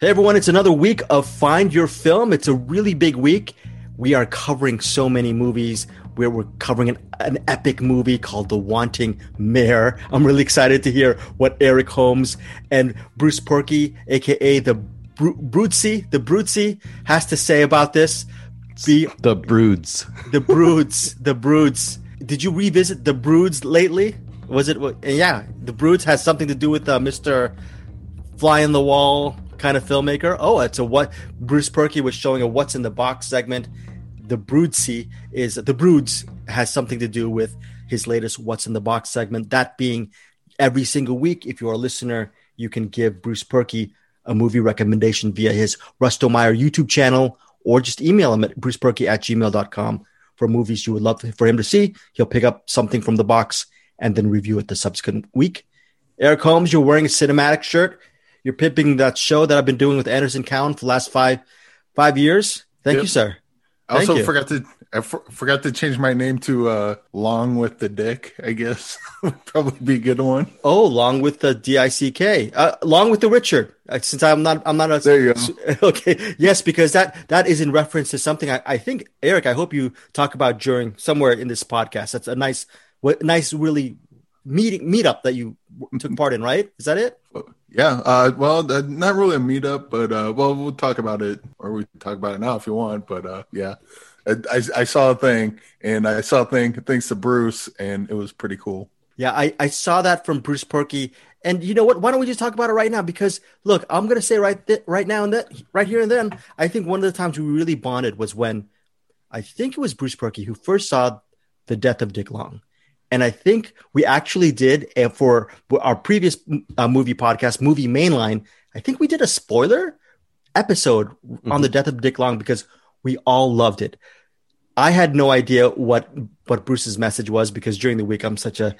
Hey everyone, it's another week of Find Your Film. It's a really big week. We are covering so many movies. Where we're covering an, an epic movie called The Wanting Mare. I'm really excited to hear what Eric Holmes and Bruce Purkey, aka the Bru- Broodsy, the Broodsy, has to say about this. Be the Broods, the Broods, the Broods. Did you revisit the Broods lately? Was it? Yeah, the Broods has something to do with uh, Mr. Fly in the Wall kind of filmmaker. Oh, it's a what Bruce Purkey was showing a what's in the box segment. The Broodsy is the Broods has something to do with his latest what's in the box segment. That being every single week, if you're a listener, you can give Bruce Purkey a movie recommendation via his Rustomire YouTube channel or just email him at brucepurkey at gmail.com for movies you would love for him to see. He'll pick up something from the box and then review it the subsequent week. Eric Holmes, you're wearing a CinemAddicts shirt. You're pimping that show that I've been doing with Anderson Cowan for the last five five years. Thank yep. you, sir. I also you. forgot to I for, forgot to change my name to uh Long with the Dick. I guess would probably be a good one. Oh, Long with the D I C K. Uh, Long with the Richard. Uh, since I'm not I'm not a there you go. Okay, yes, because that that is in reference to something I, I think Eric. I hope you talk about during somewhere in this podcast. That's a nice what nice really meeting meetup that you took part in. Right? Is that it? Yeah, uh, well, uh, not really a meetup, but uh, well, we'll talk about it, or we can talk about it now if you want. But uh, yeah, I, I, saw a thing, and I saw a thing thanks to Bruce, and it was pretty cool. Yeah, I, I saw that from Bruce Purkey, and you know what? Why don't we just talk about it right now? Because look, I'm gonna say right th- right now and that right here and then, I think one of the times we really bonded was when I think it was Bruce Perky who first saw the death of Dick Long. And I think we actually did uh, for our previous uh, movie podcast, Movie Mainline. I think we did a spoiler episode mm-hmm. on the death of Dick Long because we all loved it. I had no idea what what Bruce's message was because during the week I'm such a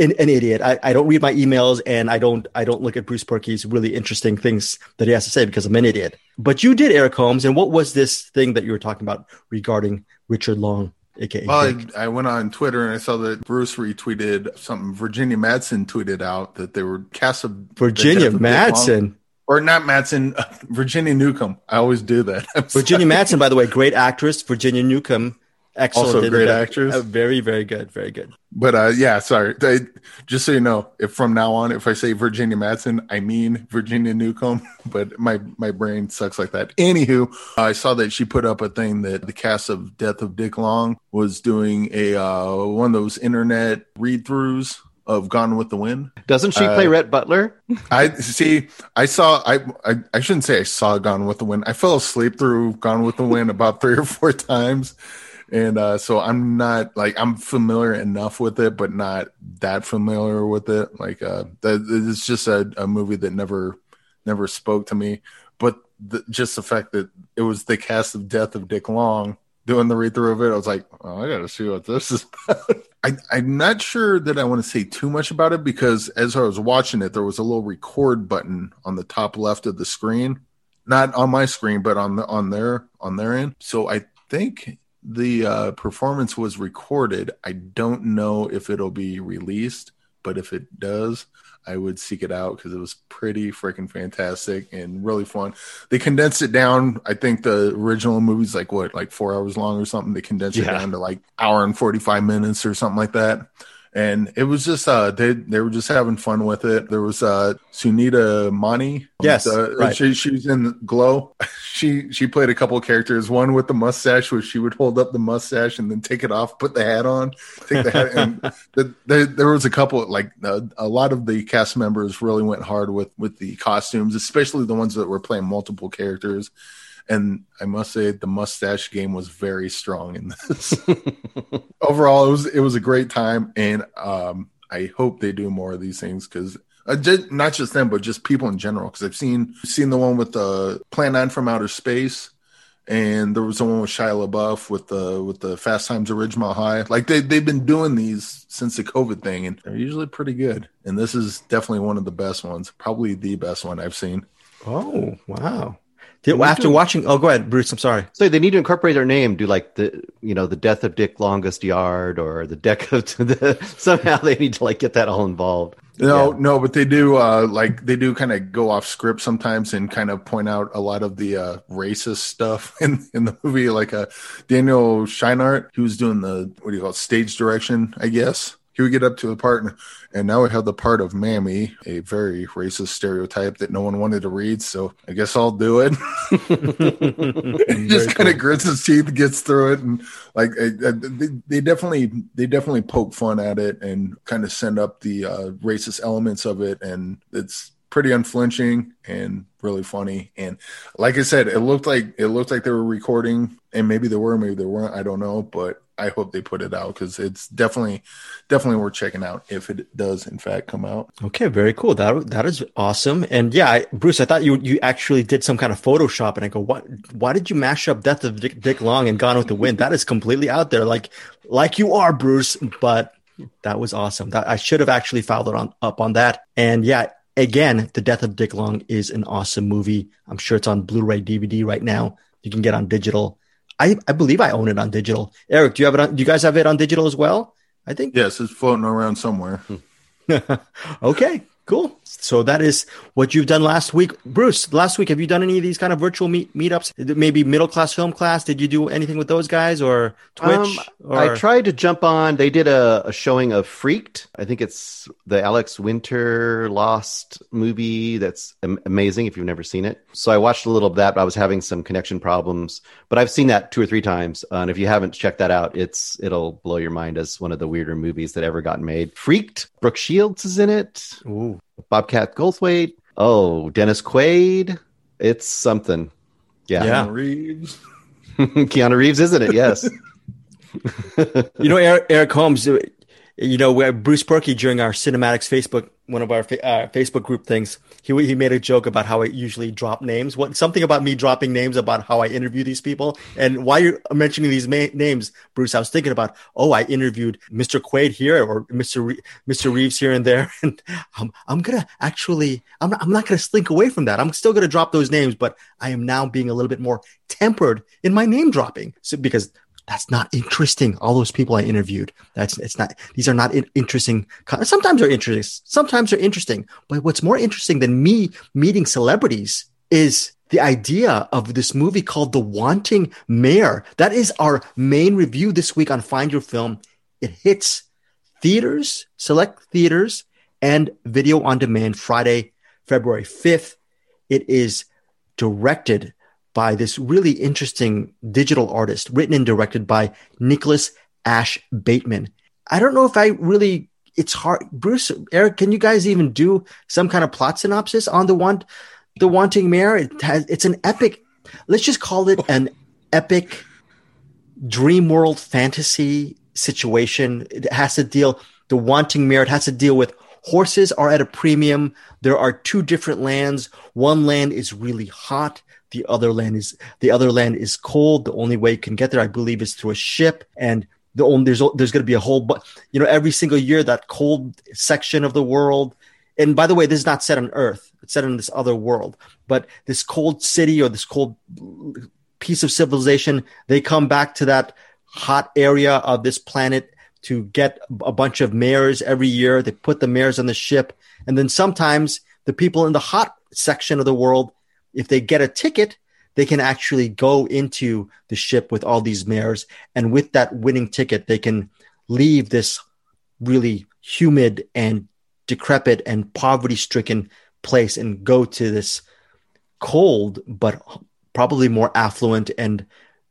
an, an idiot. I, I don't read my emails and I don't I don't look at Bruce Purkey's really interesting things that he has to say because I'm an idiot. But you did, Eric Holmes, and what was this thing that you were talking about regarding Richard Long? AKA well, I, I, went on Twitter and I saw that Bruce retweeted something Virginia Madsen tweeted out that they were cast of Virginia Madsen. Or not Madsen, Virginia Newcomb. I always do that. Virginia Madsen, by the way, great actress. Virginia Newcomb Excellent. Also, great actress. Uh, very, very good. Very good. But uh, yeah, sorry. I, just so you know, if from now on, if I say Virginia Madsen, I mean Virginia Newcomb. But my my brain sucks like that. Anywho, I saw that she put up a thing that the cast of Death of Dick Long was doing a uh, one of those internet read throughs of Gone with the Wind. Doesn't she uh, play Rhett Butler? I see. I saw. I, I, I shouldn't say I saw Gone with the Wind. I fell asleep through Gone with the Wind about three or four times and uh, so I'm not like I'm familiar enough with it, but not that familiar with it. Like uh, it's just a, a movie that never never spoke to me. But the, just the fact that it was the cast of Death of Dick Long doing the read through of it, I was like, oh, I got to see what this is. I, I'm not sure that I want to say too much about it because as I was watching it, there was a little record button on the top left of the screen, not on my screen, but on the on their on their end. So I think the uh, performance was recorded. I don't know if it'll be released, but if it does, I would seek it out because it was pretty freaking fantastic and really fun. They condensed it down. I think the original movie's like what, like four hours long or something. They condensed yeah. it down to like hour and forty five minutes or something like that and it was just uh they they were just having fun with it. There was uh Sunita Mani. Yes, uh, right. she she was in Glow. She she played a couple of characters. One with the mustache, where she would hold up the mustache and then take it off, put the hat on, take the hat. and the, the, there was a couple like uh, a lot of the cast members really went hard with with the costumes, especially the ones that were playing multiple characters and I must say the mustache game was very strong in this. Overall, it was it was a great time, and um, I hope they do more of these things because uh, just, not just them, but just people in general. Because I've seen seen the one with the Plan 9 from Outer Space, and there was the one with Shia LaBeouf with the with the Fast Times at Ridgemont High. Like they they've been doing these since the COVID thing, and they're usually pretty good. And this is definitely one of the best ones, probably the best one I've seen. Oh wow! Did, after watching, oh, go ahead, Bruce. I'm sorry. So they need to incorporate their name, do like the you know the death of Dick Longest Yard or the deck of the somehow they need to like get that all involved. No, yeah. no, but they do uh like they do kind of go off script sometimes and kind of point out a lot of the uh racist stuff in in the movie. Like uh Daniel Scheinert, who's doing the what do you call it, stage direction, I guess he would get up to the part, and, and now we have the part of Mammy, a very racist stereotype that no one wanted to read. So I guess I'll do it. he just kind of grits his teeth, gets through it, and like I, I, they, they, definitely they definitely poke fun at it and kind of send up the uh, racist elements of it, and it's pretty unflinching and really funny. And like I said, it looked like it looked like they were recording, and maybe they were, maybe they weren't. I don't know, but I hope they put it out because it's definitely definitely worth checking out if it does in fact come out. Okay, very cool. That that is awesome. And yeah, I, Bruce, I thought you you actually did some kind of Photoshop, and I go, what? Why did you mash up Death of Dick, Dick Long and Gone with the Wind? That is completely out there, like like you are, Bruce. But that was awesome. That I should have actually followed on up on that. And yeah, again, The Death of Dick Long is an awesome movie. I'm sure it's on Blu-ray DVD right now. You can get on digital. I, I believe I own it on digital. Eric, do you have it on, do you guys have it on digital as well? I think. Yes, it's floating around somewhere. okay. Cool. So that is what you've done last week. Bruce, last week, have you done any of these kind of virtual meet meetups? Maybe middle class film class? Did you do anything with those guys or Twitch? Um, or... I tried to jump on. They did a, a, showing of Freaked. I think it's the Alex Winter Lost movie. That's amazing if you've never seen it. So I watched a little of that, but I was having some connection problems. But I've seen that two or three times. Uh, and if you haven't checked that out, it's it'll blow your mind as one of the weirder movies that ever got made. Freaked. Brooke Shields is in it. Ooh. Bobcat Goldthwait. Oh, Dennis Quaid. It's something. Yeah. yeah. Keanu Reeves. Keanu Reeves, isn't it? Yes. you know, Eric, Eric Holmes, you know, where Bruce Purkey during our CinemAddicts Facebook, one of our uh, Facebook group things, he he made a joke about how I usually drop names. What something about me dropping names about how I interview these people and why you're mentioning these ma- names, Bruce. I was thinking about, oh, I interviewed Mr. Quaid here or Mr. Re- Mr. Reeves here and there, and I'm I'm gonna actually I'm not, I'm not gonna slink away from that. I'm still gonna drop those names, but I am now being a little bit more tempered in my name dropping, so because that's not interesting. All those people I interviewed, that's it's not. These are not interesting. Sometimes they're interesting. Sometimes they're interesting. But what's more interesting than me meeting celebrities is the idea of this movie called The Wanting Mare. That is our main review this week on Find Your Film. It hits theaters, select theaters, and video on demand Friday, February 5th. It is directed by this really interesting digital artist, written and directed by Nicholas Ashe Bateman. I don't know if I really, it's hard. Bruce, Eric, can you guys even do some kind of plot synopsis on the want, the Wanting Mare? It has, it's an epic, let's just call it an epic dream world fantasy situation. It has to deal, the Wanting Mare, it has to deal with horses are at a premium. There are two different lands. One land is really hot the other land is the other land is cold. The only way you can get there, I believe, is through a ship. And the only there's there's going to be a whole, but you know, every single year that cold section of the world. And by the way, this is not set on Earth; it's set in this other world. But this cold city or this cold piece of civilization, they come back to that hot area of this planet to get a bunch of mares every year. They put the mares on the ship, and then sometimes the people in the hot section of the world if they get a ticket, they can actually go into the ship with all these mares. And with that winning ticket, they can leave this really humid and decrepit and poverty stricken place and go to this cold, but probably more affluent and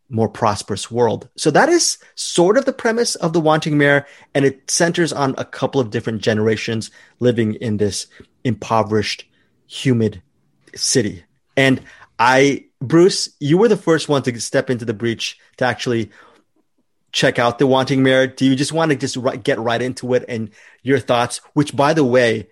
more prosperous world. So that is sort of the premise of The Wanting Mare, and it centers on a couple of different generations living in this impoverished, humid city. And I, Bruce, you were the first one to step into the breach to actually check out the Wanting Mayor. Do you just want to just get right into it and your thoughts? Which, by the way,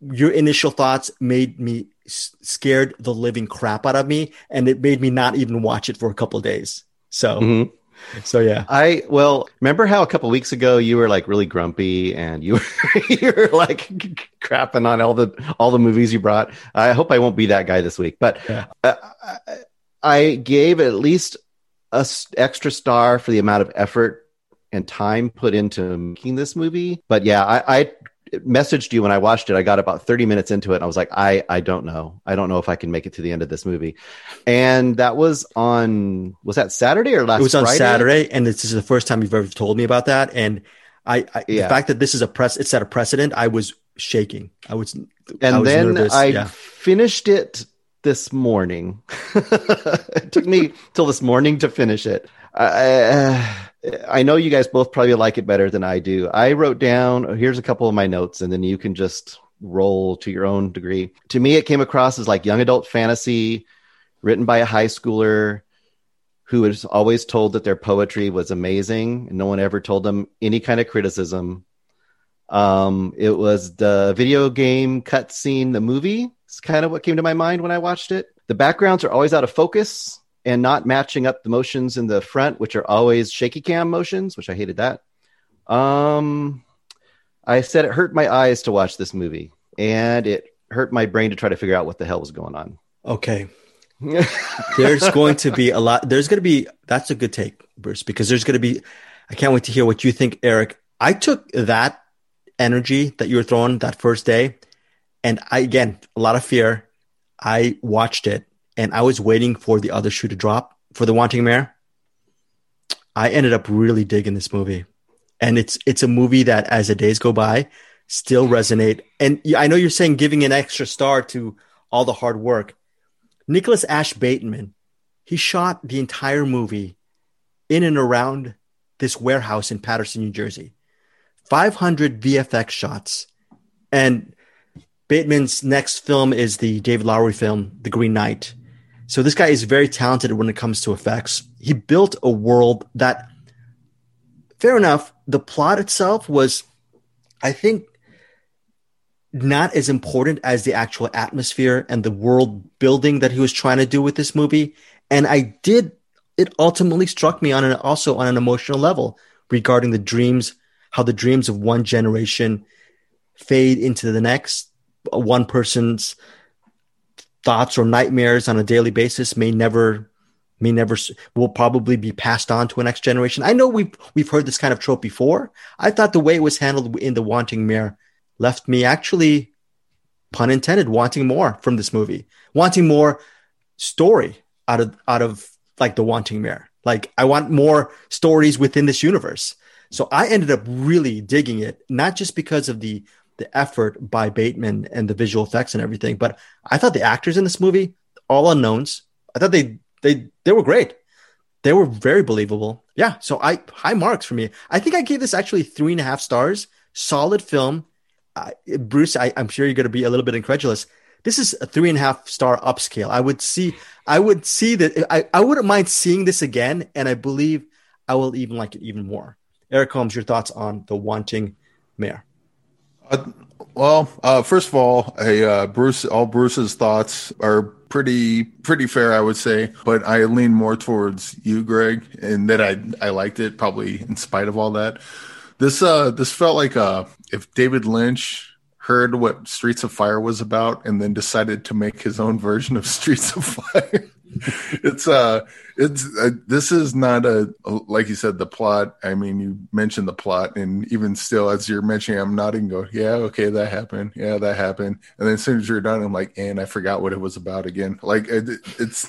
your initial thoughts made me scared the living crap out of me, and it made me not even watch it for a couple days. So. Mm-hmm. So yeah, I well remember how a couple weeks ago you were like really grumpy and you were you were like crapping on all the all the movies you brought. I hope I won't be that guy this week, but yeah. uh, I gave at least a s- extra star for the amount of effort and time put into making this movie. But yeah, I, I messaged you when I watched it. I got about 30 minutes into it and I was like, I, I don't know. I don't know if I can make it to the end of this movie. And that was on, was that Saturday or last it was on Friday? Saturday, and this is the first time you've ever told me about that. And I, I Yeah. the fact that this is a press, it set a precedent. I was shaking. I was, I And was then nervous. I yeah. finished it this morning. it took me till this morning to finish it. I, I know you guys both probably like it better than I do. I wrote down, here's a couple of my notes, and then you can just roll to your own degree. To me, it came across as like young adult fantasy written by a high schooler who was always told that their poetry was amazing and no one ever told them any kind of criticism. Um, it was the video game cutscene, the movie. It's kind of what came to my mind when I watched it. The backgrounds are always out of focus and not matching up the motions in the front, which are always shaky cam motions, which I hated that. Um, I said it hurt my eyes to watch this movie, and it hurt my brain to try to figure out what the hell was going on. Okay. There's going to be a lot. There's going to be, that's a good take, Bruce, because there's going to be, I can't wait to hear what you think, Eric. I took that energy that you were throwing that first day, and I, again, a lot of fear. I watched it and I was waiting for the other shoe to drop for the Wanting Mare. I ended up really digging this movie. And it's it's a movie that as the days go by still resonate. And I know you're saying giving an extra star to all the hard work. Nicholas Ashe Bateman, he shot the entire movie in and around this warehouse in Paterson, New Jersey. 500 VFX shots. And Bateman's next film is the David Lowery film, The Green Knight. So this guy is very talented when it comes to effects. He built a world that, fair enough, the plot itself was, I think, not as important as the actual atmosphere and the world building that he was trying to do with this movie. And I did, it ultimately struck me on an, also on an emotional level regarding the dreams, how the dreams of one generation fade into the next. One person's thoughts or nightmares on a daily basis may never may never will probably be passed on to a next generation. I know we've we've heard this kind of trope before. I thought the way it was handled in the Wanting Mare left me actually, pun intended, wanting more from this movie, wanting more story out of out of like the Wanting Mare. Like I want more stories within this universe. So I ended up really digging it, not just because of the the effort by Bateman and the visual effects and everything, but I thought the actors in this movie, all unknowns, I thought they they they were great. They were very believable. Yeah. So I high marks for me. I think I gave this actually three and a half stars. Solid film. Uh, Bruce, I, I'm sure you're going to be a little bit incredulous. This is a three and a half star upscale. I would see, I would see that. I, I wouldn't mind seeing this again, and I believe I will even like it even more. Eric Holmes, your thoughts on the Wanting Mare? Uh, well, uh, first of all, uh, Bruce, all Bruce's thoughts are pretty pretty fair, I would say. But I lean more towards you, Greg, and that I I liked it probably in spite of all that. This uh this felt like uh if David Lynch heard what Streets of Fire was about and then decided to make his own version of Streets of Fire. it's uh it's uh, this is not a like you said the plot. I mean you mentioned the plot and even still as you're mentioning i'm nodding go yeah okay that happened. Yeah that happened. And then as soon as you're done i'm like and i forgot what it was about again. Like it, it's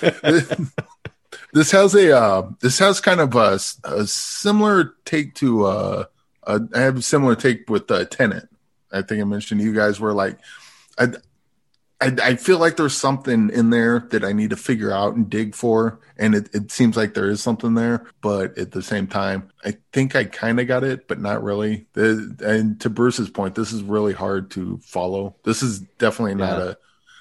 this has a uh this has kind of a, a similar take to uh a, I have a similar take with uh Tenet i think i mentioned you guys were like i I, I feel like there's something in there that I need to figure out and dig for. And it, it seems like there is something there. But at the same time, I think I kind of got it, but not really. The, and to Bruce's point, this is really hard to follow. This is definitely not Yeah. a.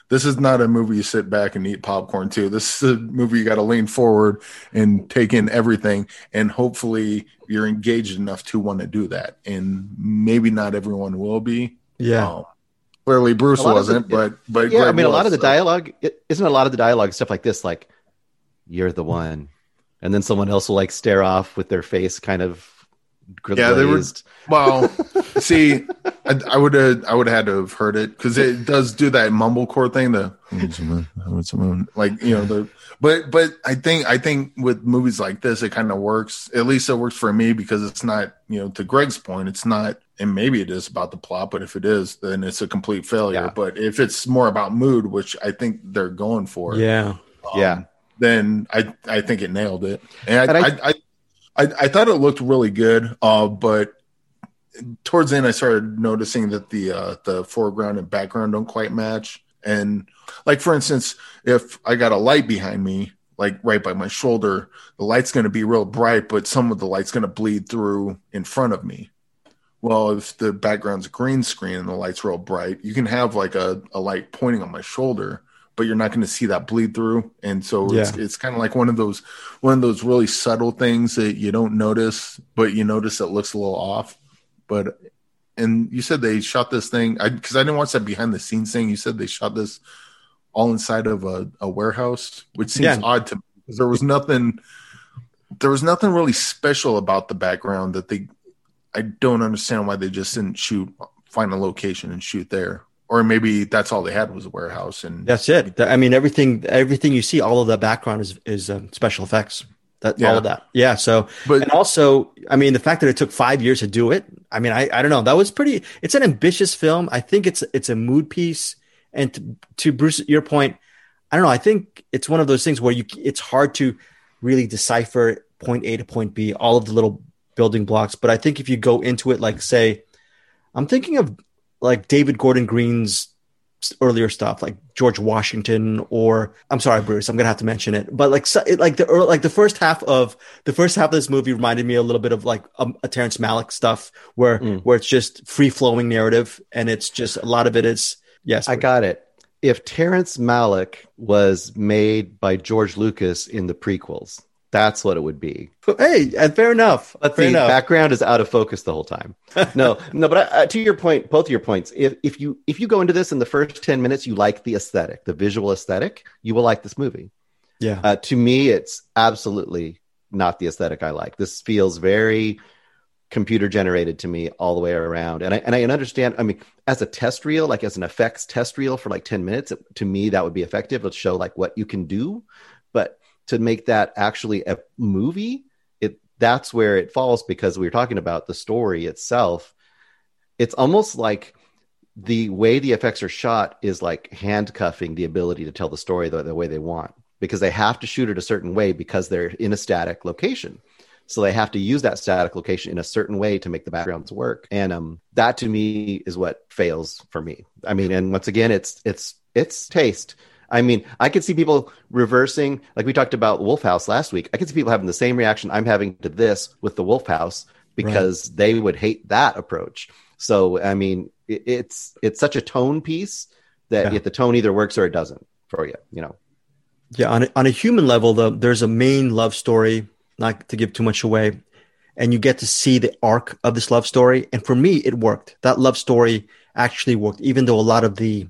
This is not a movie you sit back and eat popcorn to. This is a movie you got to lean forward and take in everything, and hopefully you're engaged enough to want to do that. And maybe not everyone will be. Yeah. Um, clearly, Bruce of the- wasn't, but but yeah, I mean, a lot of the so- dialogue it, isn't a lot of the dialogue stuff like this, like "you're the one," and then someone else will like stare off with their face kind of Yeah, they were- Well, see, I would have I would have had to have heard it because it does do that mumblecore thing. The like you know the but but I think I think with movies like this it kind of works. At least it works for me because it's not you know to Greg's point it's not and maybe it is about the plot, but if it is, then it's a complete failure. Yeah. But if it's more about mood, which I think they're going for, Yeah. um, Yeah. then I I think it nailed it, and And I I- I, I, I I thought it looked really good. Uh, but towards the end, I started noticing that the uh, the foreground and background don't quite match. And like for instance, if I got a light behind me, like right by my shoulder, the light's going to be real bright, but some of the light's going to bleed through in front of me. Well, if the background's a green screen and the light's real bright, you can have like a, a light pointing on my shoulder, but you're not going to see that bleed through. And so it's, it's kind of like one of those one of those really subtle things that you don't notice, but you notice it looks a little off. But and you said they shot this thing because I, didn't watch that behind the scenes thing. You said they shot this all inside of a, a warehouse, which seems Yeah. odd to me because there was nothing there was nothing really special about the background that they I don't understand why they just didn't shoot find a location and shoot there. Or maybe that's all they had was a warehouse and That's it. I mean, everything, everything you see, all of the background is is um, special effects. That Yeah. all of that. Yeah. So, but and also, I mean, the fact that it took five years to do it. I mean, I, I don't know. That was pretty. It's an ambitious film. I think it's it's a mood piece. And to, to Bruce, your point, I don't know. I think it's one of those things where you it's hard to really decipher point A to point B, all of the little building blocks. But I think if you go into it, like say, I'm thinking of like David Gordon Green's earlier stuff, like George Washington, or I'm sorry, Bruce, I'm gonna have to mention it. But like, so, it, like the early, like the first half of the first half of this movie reminded me a little bit of like um, a Terrence Malick stuff, where Mm. where it's just free flowing narrative, and it's just a lot of it is yes, I got it. If Terrence Malick was made by George Lucas in the prequels, that's what it would be. hey, and fair enough. But fair the enough. background is out of focus the whole time. No, no. But uh, to your point, both of your points. If if you if you go into this in the first ten minutes, you like the aesthetic, the visual aesthetic, you will like this movie. yeah, Uh, to me, it's absolutely not the aesthetic I like. This feels very computer generated to me all the way around. And I and I understand. I mean, as a test reel, like as an effects test reel for like ten minutes, to me that would be effective. It'll show like what you can do, to make that actually a movie, it that's where it falls because we were talking about the story itself. It's almost like the way the effects are shot is like handcuffing the ability to tell the story the, the way they want because they have to shoot it a certain way because they're in a static location. So they have to use that static location in a certain way to make the backgrounds work. And um, that to me is what fails for me. I mean, and once again, it's it's it's taste. I mean, I could see people reversing, like we talked about Wolf House last week. I could see people having the same reaction I'm having to this with the Wolf House because they would hate that approach. So I mean, it, it's it's such a tone piece that Yeah. if the tone either works or it doesn't for you, you know. yeah. On a, on a human level, though, there's a main love story. Not to give too much away, and you get to see the arc of this love story. And for me, it worked. That love story actually worked, even though a lot of the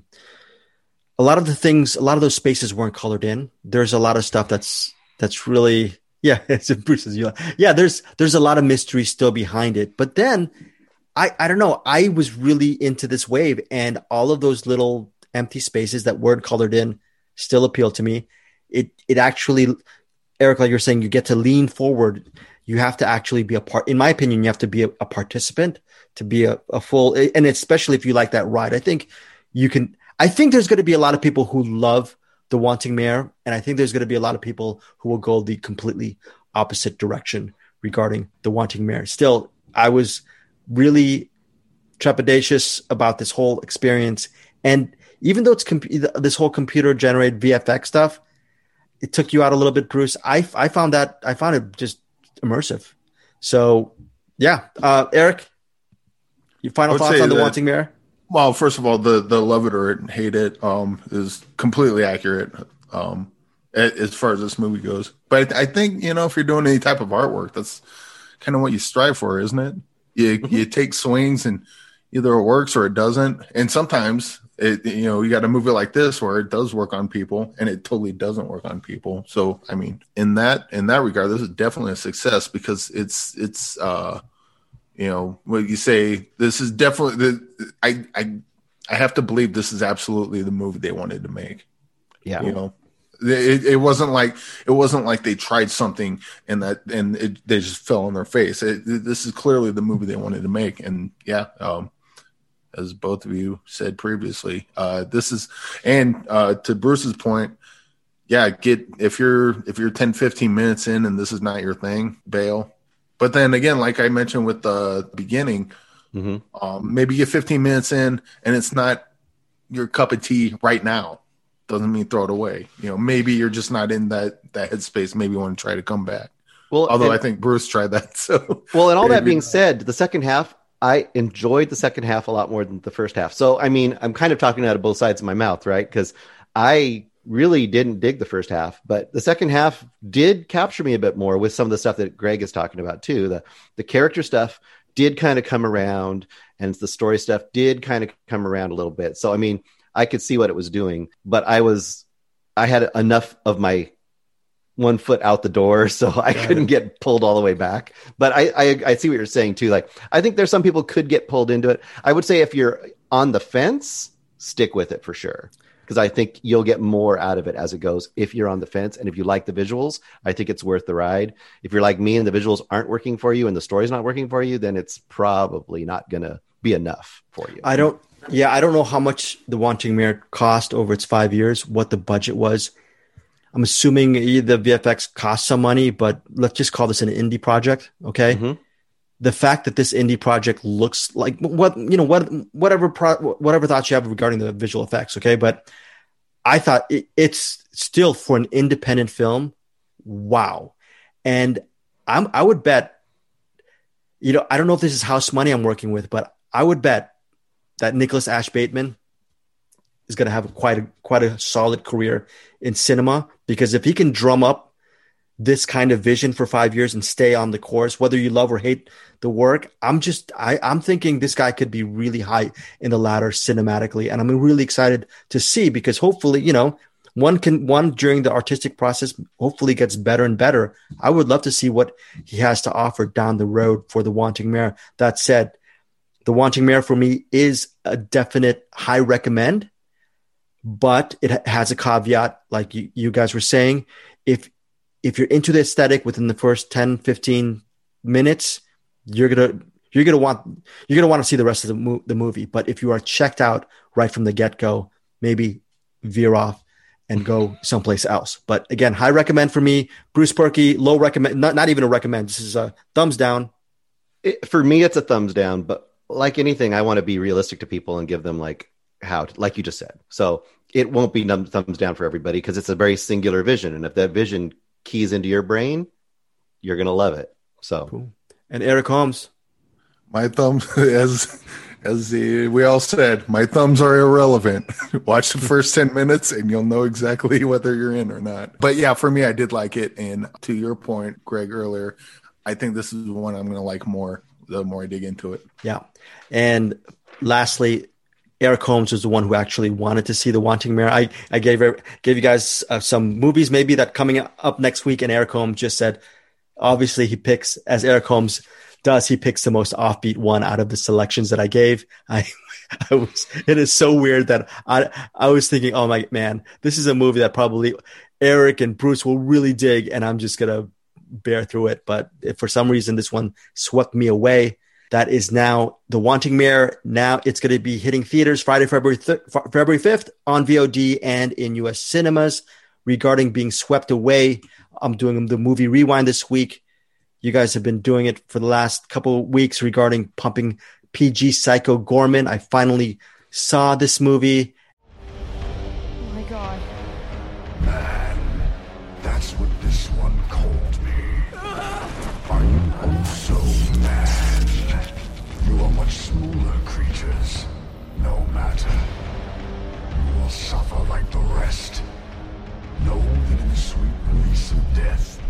a lot of the things, a lot of those spaces weren't colored in. There's a lot of stuff that's that's really yeah. It's Bruce says, yeah, yeah. There's there's a lot of mystery still behind it. But then I I don't know. I was really into this wave, and all of those little empty spaces that weren't colored in still appeal to me. It it actually, Eric, like you're saying, you get to lean forward. You have to actually be a part. In my opinion, you have to be a, a participant to be a, a full, and especially if you like that ride. I think you can. I think there's going to be a lot of people who love the Wanting Mare, and I think there's going to be a lot of people who will go the completely opposite direction regarding the Wanting Mare. Still, I was really trepidatious about this whole experience, and even though it's comp- this whole computer generated VFX stuff, it took you out a little bit, Bruce. I I found that I found it just immersive. So yeah, uh, Eric, your final thoughts on the that- Wanting Mayor? Well, first of all, the the love it or hate it um, is completely accurate um, as far as this movie goes. But I, think you know if you're doing any type of artwork, that's kind of what you strive for, isn't it? You you take swings and either it works or it doesn't. And sometimes it you know you got a movie like this where it does work on people and it totally doesn't work on people. So I mean, in that in that regard, this is definitely a success because it's it's uh you know, what you say, this is definitely the I I I have to believe this is absolutely the movie they wanted to make. Yeah. You know, it, it wasn't like it wasn't like they tried something and that and it, they just fell on their face. It, this is clearly the movie they wanted to make, and yeah, um, as both of you said previously, uh, this is and uh, to Bruce's point, yeah, get if you're if you're 10, 15 minutes in and this is not your thing, bail. But then again, like I mentioned with the beginning, hmm um, maybe you get 15 minutes in and it's not your cup of tea right now. Doesn't mean throw it away. You know maybe you're just not in that that headspace. Maybe you want to try to come back. Well, although and- i think bruce tried that so Well, and all that being said, the second half, I enjoyed the second half a lot more than the first half. So, I mean, I'm kind of talking out of both sides of my mouth, right? Because I really didn't dig the first half, but the second half did capture me a bit more with some of the stuff that Greg is talking about too. The the character stuff did kind of come around, and the story stuff did kind of come around a little bit. So, I mean, I could see what it was doing, but I was I had enough of my one foot out the door, so I couldn't get pulled all the way back. But I, I I see what you're saying too. Like I think there's some people could get pulled into it. I would say if you're on the fence, stick with it for sure. Because I think you'll get more out of it as it goes if you're on the fence. And if you like the visuals, I think it's worth the ride. If you're like me and the visuals aren't working for you and the story's not working for you, then it's probably not gonna be enough for you. I don't. Yeah, I don't know how much the Wanting Mare cost over its five years. What the budget was. I'm assuming the VFX cost some money, but let's just call this an indie project. Okay. Mhm. The fact that this indie project looks like what you know, what whatever pro, whatever thoughts you have regarding the visual effects. Okay, but I thought it, it's still for an independent film. Wow, and I'm I would bet. You know, I don't know if this is house money I'm working with, but I would bet that Nicholas Ashe Bateman is going to have quite a quite a solid career in cinema because if he can drum up this kind of vision for five years and stay on the course, whether you love or hate the work, I'm just I, I'm thinking this guy could be really high in the ladder cinematically, and I'm really excited to see because hopefully, you know, one can one during the artistic process hopefully gets better and better. I would love to see what he has to offer down the road for the Wanting Mare. That said, the Wanting Mare for me is a definite high recommend, but it has a caveat, like you, you guys were saying. If if you're into the aesthetic within the first 10, 15 minutes, you're gonna you're gonna want you're gonna want to see the rest of the, mo- the movie. But if you are checked out right from the get go, maybe veer off and go someplace else. But again, high recommend for me. Bruce Purkey, low recommend. Not not even a recommend. This is a thumbs down. it, for me it's a thumbs down but like anything i want to be realistic to people and give them like how to, like you just said so it won't be thumbs down for everybody because it's a very singular vision and if that vision keys into your brain you're gonna love it so Cool. And Eric Holmes. my thumbs as as the, we all said my thumbs are irrelevant watch the first 10 minutes and you'll know exactly whether you're in or not but yeah for me i did like it and to your point greg earlier i think this is one i'm going to like more the more i dig into it Yeah. And lastly, Eric Holmes was the one who actually wanted to see the Wanting Mare. I, I gave gave you guys uh, some movies maybe that coming up next week, and Eric Holmes just said, obviously he picks as Eric Holmes does. He picks the most offbeat one out of the selections that I gave. I, I was. It is so weird that I I was thinking, oh my man, this is a movie that probably Eric and Bruce will really dig, and I'm just gonna bear through it. But for some reason this one swept me away, that is now the Wanting Mare. Now it's going to be hitting theaters Friday, February th- February fifth on VOD and in U.S. cinemas. Regarding being swept away, I'm doing the movie rewind this week. You guys have been doing it for the last couple weeks regarding pumping PG Psycho Goreman. I finally saw this movie. death,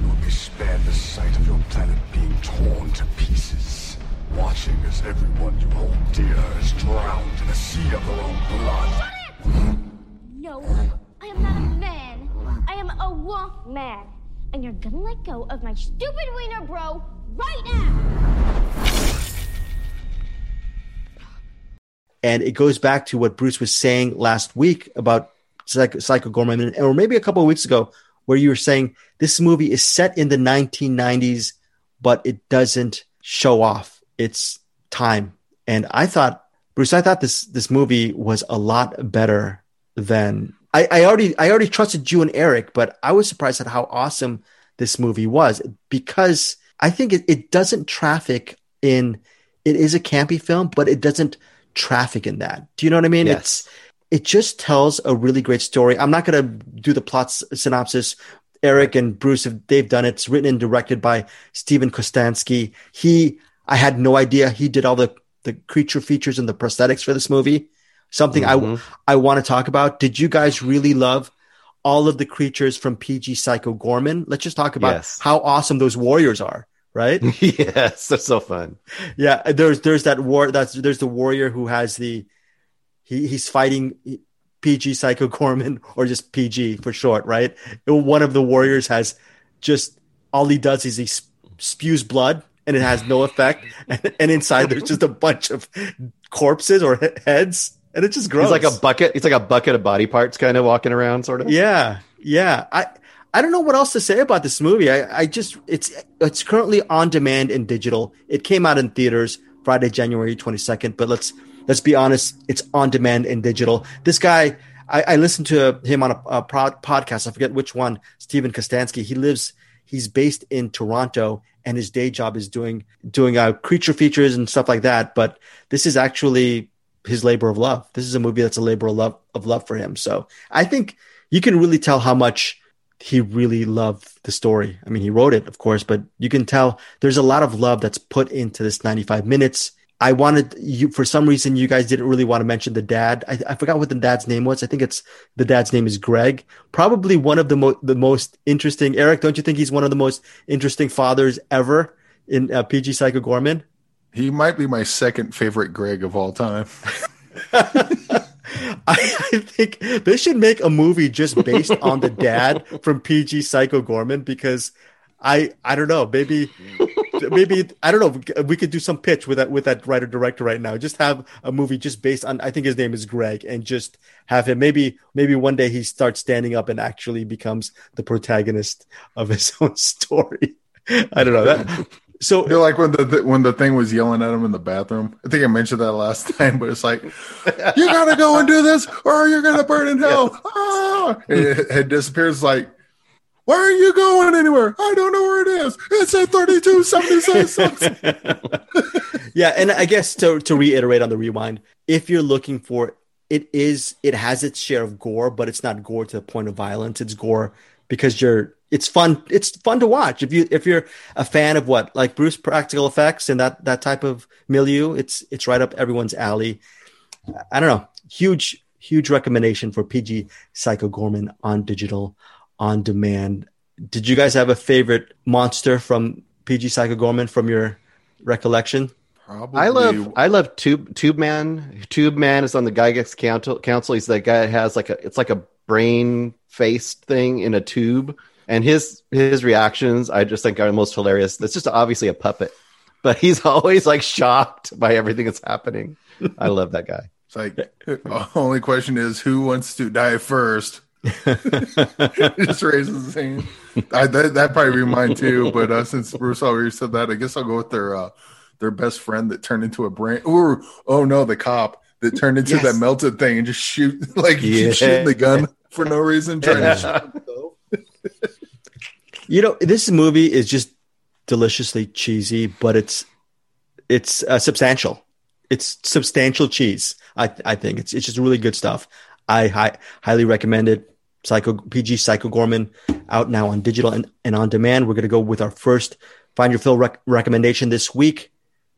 you will be spared the sight of your planet being torn to pieces. Watching as everyone you hold dear is drowned in a sea of their own blood. No, I am not a man. I am a wonk man. And you're gonna let go of my stupid wiener bro right now! And it goes back to what Bruce was saying last week about Psycho Goreman, or maybe a couple of weeks ago where you were saying this movie is set in the 1990s, but it doesn't show off its time. And I thought, Bruce, I thought this this movie was a lot better than I, I already I already trusted you and Eric, but I was surprised at how awesome this movie was because I think it, it doesn't traffic in it is a campy film, but it doesn't traffic in that. Do you know what I mean? Yes. It's it just tells a really great story. I'm not going to do the plot synopsis. Eric and Bruce have they've done it. It's written and directed by Steven Kostanski. He I had no idea he did all the the creature features and the prosthetics for this movie. Something Mhm. I I want to talk about. Did you guys really love all of the creatures from PG Psycho Goreman? Let's just talk about Yes. how awesome those warriors are, right? yes, they're so fun. yeah, there's there's that war that's there's the warrior who has the he he's fighting PG Psycho Goreman or just PG for short, right? One of the warriors has just all he does is he spews blood and it has no effect, and, and inside there's just a bunch of corpses or heads, and it's just gross. He's like a bucket. It's like a bucket of body parts, kind of walking around, sort of. Yeah, yeah. I I don't know what else to say about this movie. I, I just it's it's currently on demand and digital. It came out in theaters Friday, January twenty second. But let's let's be honest, it's on demand and digital. This guy, I, I listened to him on a, a pod, podcast. I forget which one. Steven Kostanski. He lives. He's based in Toronto, and his day job is doing doing uh, creature features and stuff like that. But this is actually his labor of love. This is a movie that's a labor of love of love for him. So I think you can really tell how much he really loved the story. I mean, he wrote it, of course, but you can tell there's a lot of love that's put into this 95 minutes. I wanted you for some reason you guys didn't really want to mention the dad. I, I forgot what the dad's name was. I think it's the dad's name is Greg. Probably one of the mo- the most interesting. Eric, don't you think he's one of the most interesting fathers ever in uh, PG Psycho Goreman? He might be my second favorite Greg of all time. I, I think they should make a movie just based on the dad from PG Psycho Goreman because I I don't know maybe maybe I don't know we could do some pitch with that with that writer director right now just have a movie just based on I think his name is Greg and just have him maybe maybe one day he starts standing up and actually becomes the protagonist of his own story I don't know that so You're like when the, the when the thing was yelling at him in the bathroom. I think I mentioned that last time, but it's like, you gotta go and do this, or you're gonna burn in hell. Ah! It, it disappears. Like, why are you going anywhere? I don't know where it is. It's at thirty-two seventy-six. yeah, and I guess to to reiterate on the rewind, if you're looking for it is it has its share of gore, but it's not gore to the point of violence. It's gore because you're it's fun it's fun to watch. If you if you're a fan of what like Bruce practical effects and that that type of milieu, it's it's right up everyone's alley. I don't know. Huge huge recommendation for PG Psycho Goreman on digital on demand. Did you guys have a favorite monster from PG Psycho Goreman from your recollection? Probably. I love I love Tube Tube Man. Tube Man is on the Gygax Council. Council. He's that guy that has like a it's like a brain faced thing in a tube, and his his reactions I just think are the most hilarious. That's just obviously a puppet, but he's always like shocked by everything that's happening. I love that guy. It's like the only question is who wants to die first. just raises his hand. I, that that probably be mine too. But uh, since Bruce already said that, I guess I'll go with their uh, their best friend that turned into a brain. Or oh no, the cop that turned into Yes. that melted thing and just shoot like Yeah. shooting the gun for no reason. Trying to shoot himself. You know, this movie is just deliciously cheesy, but it's it's uh, substantial. It's substantial cheese. I I think it's it's just really good stuff. I hi- highly recommend it. Psycho PG Psycho Goreman out now on digital and, and on demand. We're gonna go with our first find your film rec- recommendation this week.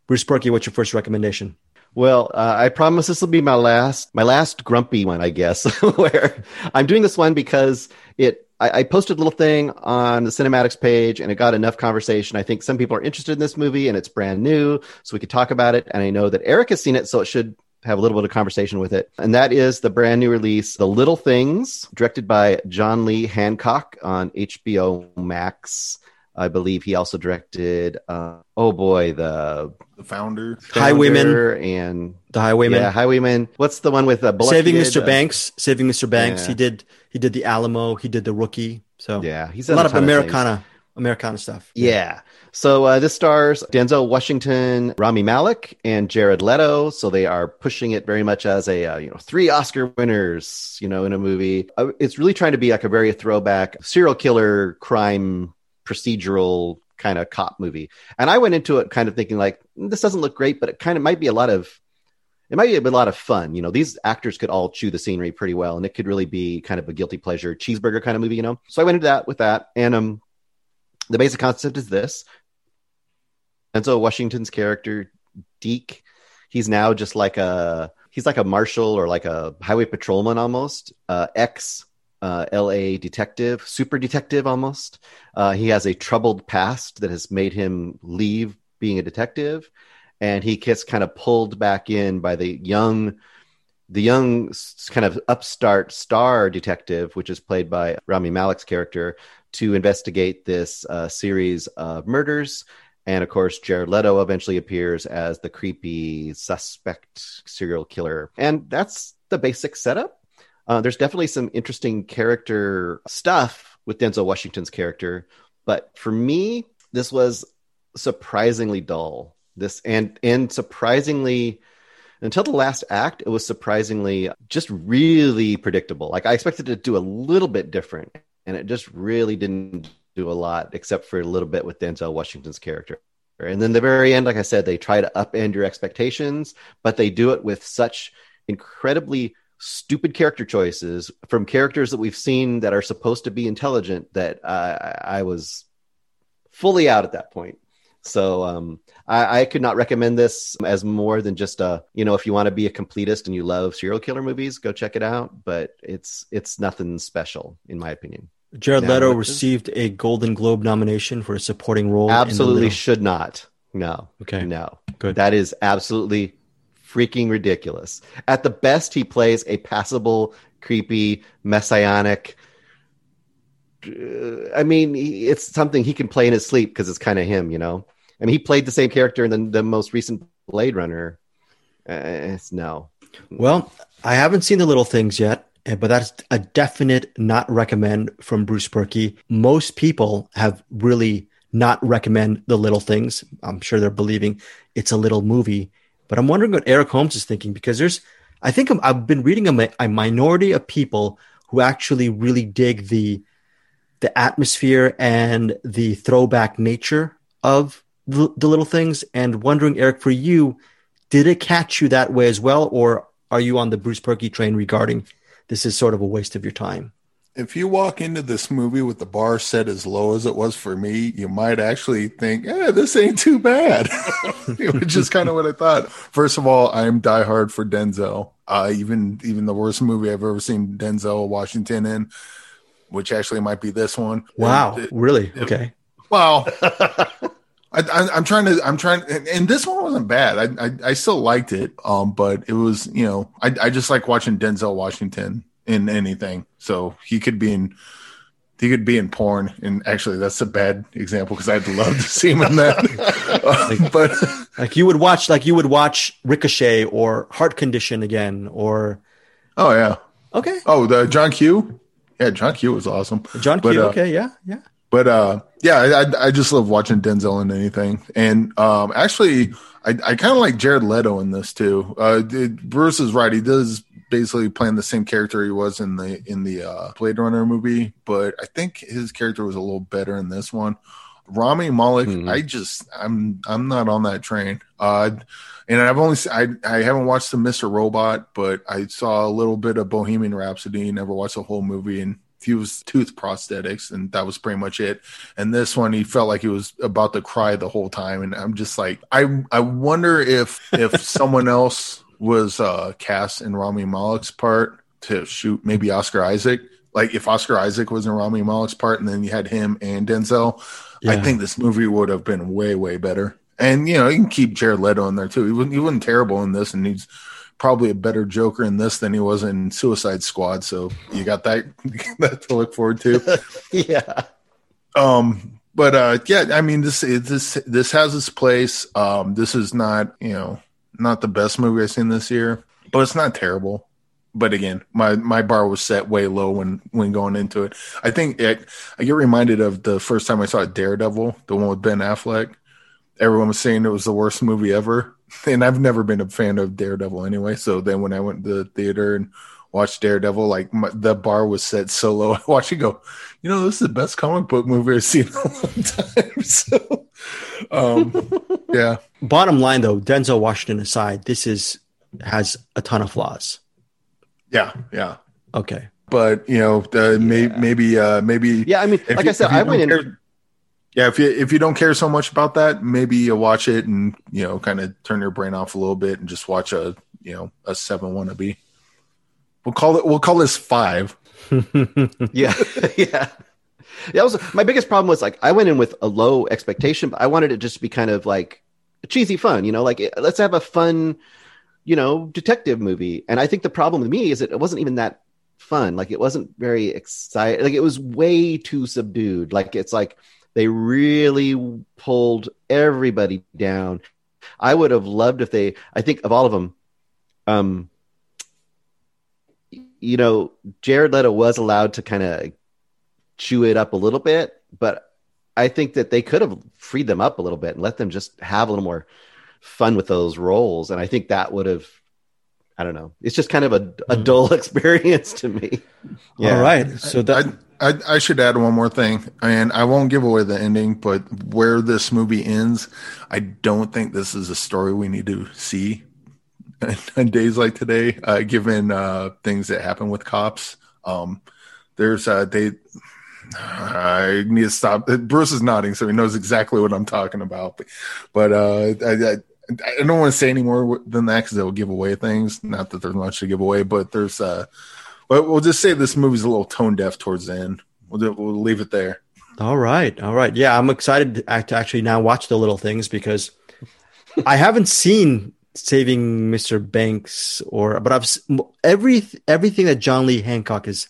Bruce Purkey, what's your first recommendation? Well, uh, I promise this will be my last, my last grumpy one, I guess. where I'm doing this one because it, I, I posted a little thing on the CinemAddicts page, and it got enough conversation. I think some people are interested in this movie, and it's brand new, so we could talk about it. And I know that Eric has seen it, so it should have a little bit of conversation with it. And that is the brand new release, The Little Things, directed by John Lee Hancock on HBO Max. I believe he also directed. Uh, oh boy, the The founder. Highwayman. Founder and The Highwayman. yeah, Highwayman. What's the one with uh, Bullock Saving Mr. Uh, Banks. Saving Mr. Banks. yeah. He did. He did the Alamo. He did the Rookie. So yeah, he's a done lot of ton things. Americana, Americana stuff. Yeah. So uh, this stars Denzel Washington, Rami Malek, and Jared Leto. So they are pushing it very much as a uh, you know three Oscar winners, you know, in a movie. Uh, it's really trying to be like a very throwback serial killer crime procedural kind of cop movie. And I went into it kind of thinking like this doesn't look great, but it kind of might be a lot of it might be a lot of fun. You know, these actors could all chew the scenery pretty well, and it could really be kind of a guilty pleasure cheeseburger kind of movie. You know, so I went into that with that, and um, the basic concept is this: Denzel Washington's character Deke, he's now just like a he's like a marshal or like a highway patrolman almost, uh, ex uh, L.A. detective, super detective almost. Uh, he has a troubled past that has made him leave being a detective, and he gets kind of pulled back in by the young, the young kind of upstart star detective, which is played by Rami Malek's character, to investigate this uh, series of murders. And of course, Jared Leto eventually appears as the creepy suspect serial killer. And that's the basic setup. Uh, there's definitely some interesting character stuff with Denzel Washington's character, but for me, this was surprisingly dull. This and and surprisingly until the last act, it was surprisingly just really predictable. Like I expected it to do a little bit different, and it just really didn't do a lot except for a little bit with Denzel Washington's character. And then the very end, like I said, they try to upend your expectations, but they do it with such incredibly stupid character choices from characters that we've seen that are supposed to be intelligent that uh, I was fully out at that point. So um, I, I could not recommend this as more than just a you know if you want to be a completist and you love serial killer movies, go check it out. But it's it's nothing special in my opinion. Jared Now, Leto received a Golden Globe nomination for a supporting role. Absolutely should not. No. Okay. No. Good. That is absolutely freaking ridiculous. At the best, he plays a passable, creepy, messianic. uh, I mean, he- it's something he can play in his sleep because it's kind of him, you know. I mean, he played the same character in the, the most recent Blade Runner. Uh, it's no. Well, I haven't seen the little things yet, Eh, but that's a definite not recommend from Bruce Purkey. Most people have really not recommend the little things. I'm sure they're believing it's a little movie, but I'm wondering what Eric Holmes is thinking because there's, I think I'm, I've been reading a, a minority of people who actually really dig the the atmosphere and the throwback nature of the, the little things, and wondering, Eric, for you, did it catch you that way as well, or are you on the Bruce Purkey train regarding this is sort of a waste of your time? If you walk into this movie with the bar set as low as it was for me, you might actually think, "Eh, this ain't too bad," which is kind of what I thought. First of all, I'm diehard for Denzel. Uh, even even the worst movie I've ever seen Denzel Washington in, which actually might be this one. Wow, it- really? Okay. Well, I, I'm trying to. I'm trying, and, and this one wasn't bad. I, I I still liked it. Um, but it was you know I I just like watching Denzel Washington in anything. So he could be in. He could be in porn, and actually, that's a bad example because I'd love to see him in that. Uh, but Like you would watch, like you would watch Ricochet or Heart Condition again, or oh yeah, okay, oh the John Q. Yeah, John Q was awesome. John But, Q. uh, okay, yeah, yeah. But uh, yeah, I, I just love watching Denzel in anything, and um, actually, I, I kind of like Jared Leto in this too. Uh, it- Bruce is right; he does basically playing the same character he was in the in the uh, Blade Runner movie, but I think his character was a little better in this one. Rami Malek, Mhm. I just I'm I'm not on that train. Uh, and I've only I I haven't watched the Mr. Robot, but I saw a little bit of Bohemian Rhapsody. Never watched the whole movie, and he was tooth prosthetics, and that was pretty much it. And this one, he felt like he was about to cry the whole time, and I'm just like, I I wonder if if someone else was uh, cast in Rami Malek's part to shoot maybe Oscar Isaac. Like if Oscar Isaac was in Rami Malek's part, and then you had him and Denzel, I think this movie would have been way way better. And you know, you can keep Jared Leto in there too. He wasn't, he wasn't terrible in this, and he's probably a better Joker in this than he was in Suicide Squad. So you got that that to look forward to. yeah. Um, but uh, yeah, I mean this this this has its place. Um, this is not you know not the best movie I've seen this year, but it's not terrible. But again, my my bar was set way low when when going into it. I think it, I get reminded of the first time I saw Daredevil, the one with Ben Affleck. Everyone was saying it was the worst movie ever, and I've never been a fan of Daredevil anyway. So then when I went to the theater and watched Daredevil, like my, the bar was set so low, I watched it go. You know, this is the best comic book movie I've seen in a long time. So, um, yeah, Bottom line, though, Denzel Washington aside, this is has a ton of flaws. yeah, yeah. Okay. But you know, uh, may, maybe, uh, maybe, Yeah, I mean, like you- I said, I went in. Yeah, if you if you don't care so much about that, maybe you watch it and you know, kind of turn your brain off a little bit and just watch a you know a seven wannabe. We'll call it. We'll call this five. Yeah, yeah. That was my biggest problem. Was like I went in with a low expectation, but I wanted it just to be kind of like cheesy fun. You know, like eh, let's have a fun, you know, detective movie. And I think the problem with me is that it wasn't even that fun. Like it wasn't very exciting. Like it was way too subdued. Like it's like they really pulled everybody down. I would have loved if they. I think of all of them. Um, you know, Jared Leto was allowed to kind of chew it up a little bit, but I think that they could have freed them up a little bit and let them just have a little more fun with those roles. And I think that would have, I don't know, it's just kind of a, a dull experience to me. All right. So that I, I should add one more thing, and I won't give away the ending, but where this movie ends, I don't think this is a story we need to see on days like today, uh, given uh, things that happen with cops. Um, there's uh, they. I need to stop. Bruce is nodding, so he knows exactly what I'm talking about. But, but uh, I, I, I don't want to say any more than that because it will give away things. Not that there's much to give away, but there's. Uh, well, we'll just say this movie's a little tone deaf towards the end. We'll, do- we'll leave it there. All right, all right. Yeah, I'm excited to actually now watch the little things because I haven't seen Saving Mr. Banks or, but I've every everything that John Lee Hancock has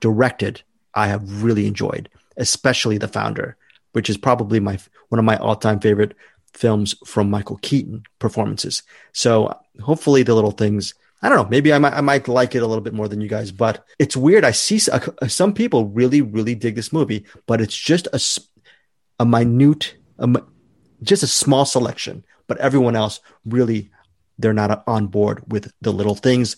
directed. I have really enjoyed, especially The Founder, which is probably my one of my all time favorite films from Michael Keaton performances. So hopefully, the little things. I don't know. Maybe I might I might like it a little bit more than you guys, but it's weird. I see uh, some people really really dig this movie, but it's just a minute, a, just a small selection. But everyone else really they're not on board with the little things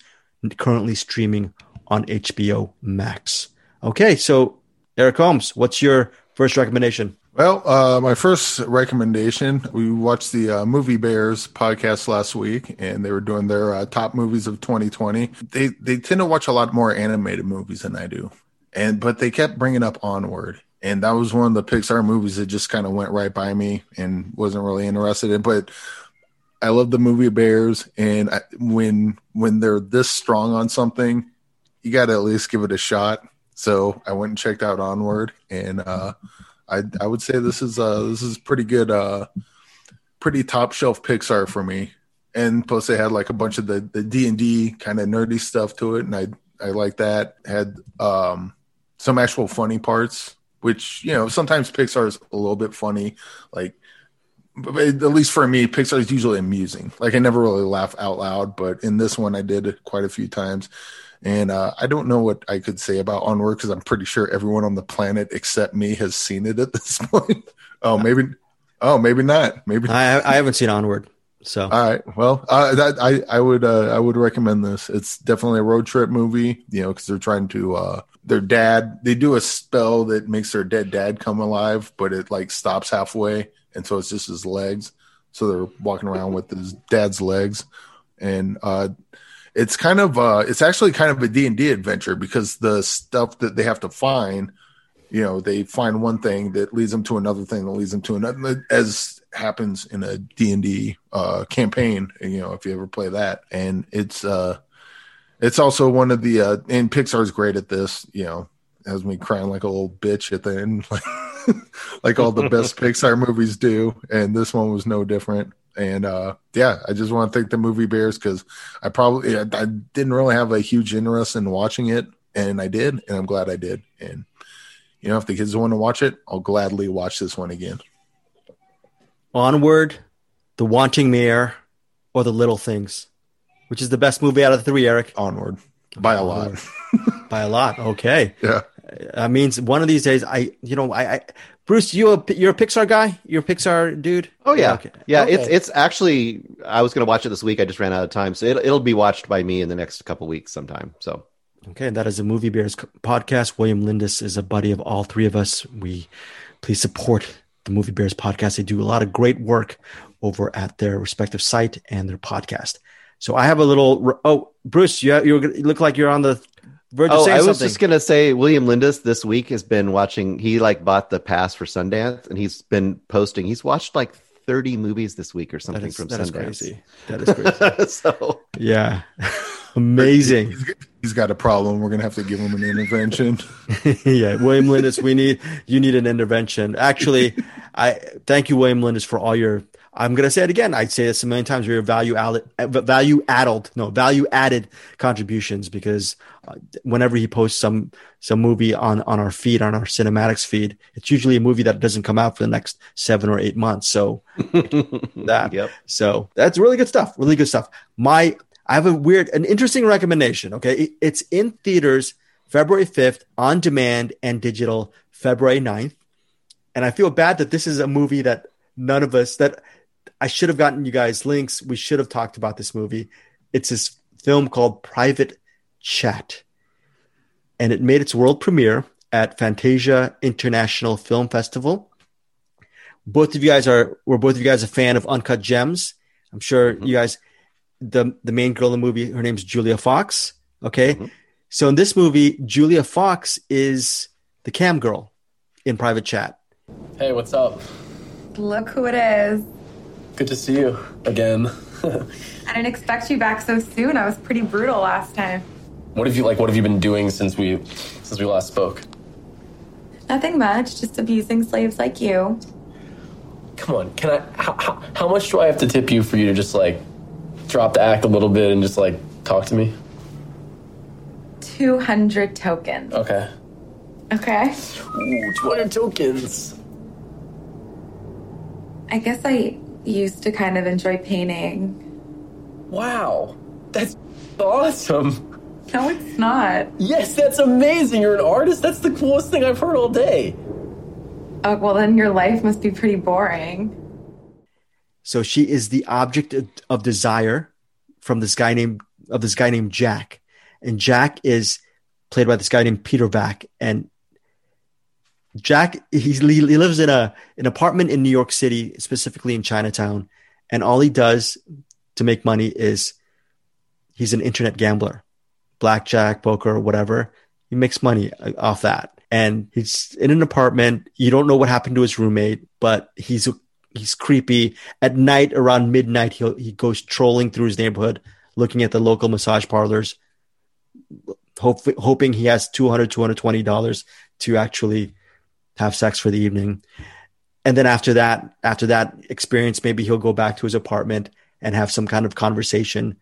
currently streaming on HBO Max. Okay, so Eric Holmes, what's your first recommendation? Well, uh, my first recommendation we watched the uh, Movie Bears podcast last week, and they were doing their uh, top movies of 2020. They they tend to watch a lot more animated movies than I do, and but they kept bringing up Onward, and that was one of the Pixar movies that just kind of went right by me and wasn't really interested in. But I love the Movie Bears, and I, when when they're this strong on something, you got to at least give it a shot. So I went and checked out Onward, and uh, I I would say this is uh this is pretty good uh pretty top shelf Pixar for me. And plus they had like a bunch of the the D and D kind of nerdy stuff to it, and I I like that. Had um some actual funny parts, which you know sometimes Pixar is a little bit funny, like. At least for me, Pixar is usually amusing. Like I never really laugh out loud, but in this one, I did quite a few times. And uh, I don't know what I could say about Onward because I'm pretty sure everyone on the planet except me has seen it at this point. oh, maybe. Oh, maybe not. Maybe. I I haven't seen Onward, so All right. Well, uh, that I I would uh, I would recommend this. It's definitely a road trip movie. You know, because they're trying to uh, their dad. They do a spell that makes their dead dad come alive, but it like stops halfway, and so it's just his legs. So they're walking around with his dad's legs, and uh, it's kind of uh, it's actually kind of a D and D adventure because the stuff that they have to find you know they find one thing that leads them to another thing that leads them to another as happens in a d&d uh, campaign you know if you ever play that. And it's uh it's also one of the uh and pixar's great at this you know has me crying like a little bitch at the end like, like all the best pixar movies do. And this one was no different and uh yeah i just want to thank the movie bears because i probably I, I didn't really have a huge interest in watching it and i did and i'm glad i did and You know, if the kids want to watch it, I'll gladly watch this one again. Onward, The Wanting Mare, or The Little Things? Which is the best movie out of the three, Eric? Onward by a lot. By a lot. Okay. Yeah. That means one of these days, I, you know, I, I Bruce, you a, you're a Pixar guy? You're a Pixar dude? Oh yeah, Okay. yeah. Okay. It's it's actually I was going to watch it this week. I just ran out of time, so it'll it'll be watched by me in the next couple weeks sometime. So Okay, that is the Movie Bears podcast. William Lindis is a buddy of all three of us. We please support the Movie Bears podcast. They do a lot of great work over at their respective site and their podcast. So I have a little. Oh, Bruce, you you look like you're on the verge oh, saying I was something. just going to say William Lindis this week has been watching. He like bought the pass for Sundance, and he's been posting. He's watched like thirty movies this week or something is, from that is Sundance. crazy. That is crazy. so yeah, amazing. He's, he's got a problem. We're gonna have to give him an intervention. yeah, William Lindis, we need you need an intervention. Actually, I thank you, William Lindis, for all your. I'm gonna say it again. I'd say this a million times. Your value added, value added, no value added contributions because whenever he posts some some movie on on our feed on our CinemAddicts feed, it's usually a movie that doesn't come out for the next seven or eight months. So that Yep. so that's really good stuff. Really good stuff. My I have a weird, an interesting recommendation. Okay, It- it's in theaters February fifth, on demand and digital February 9th. And I feel bad that this is a movie that none of us that I should have gotten you guys links. We should have talked about this movie. It's this film called Private Chat, and it made its world premiere at Fantasia International Film Festival. Both of you guys are were both of you guys a fan of Uncut Gems. I'm sure you guys the the main girl in the movie, her name's Julia Fox. Okay. Mhm. So in this movie, Julia Fox is the cam girl in private chat. Hey, what's up? Look who it is. Good to see you again. I didn't expect you back so soon. I was pretty brutal last time. What have you like? What have you been doing since we since we last spoke? Nothing much, just abusing slaves like you. Come on, can I? How, how, how much do I have to tip you for you to just like drop the act a little bit and just like talk to me? 200 tokens. Okay. Okay? Ooh, 200 tokens. I guess I used to kind of enjoy painting. Wow, that's awesome. No, it's not. Yes, that's amazing. You're an artist. That's the coolest thing I've heard all day. Oh, well, then your life must be pretty boring. So she is the object of, of desire from this guy named of this guy named Jack, and Jack is played by this guy named Peter Vack. And Jack he's, he lives in a an apartment in New York City, specifically in Chinatown, and all he does to make money is he's an internet gambler, blackjack, poker, whatever. He makes money uh, off that, and he's in an apartment. You don't know what happened to his roommate, but he's he's creepy. At night, around midnight, he he goes trolling through his neighborhood, looking at the local massage parlors, hope, hoping he has 200 220 dollars to actually have sex for the evening. And then after that, after that experience, maybe he'll go back to his apartment and have some kind of conversation,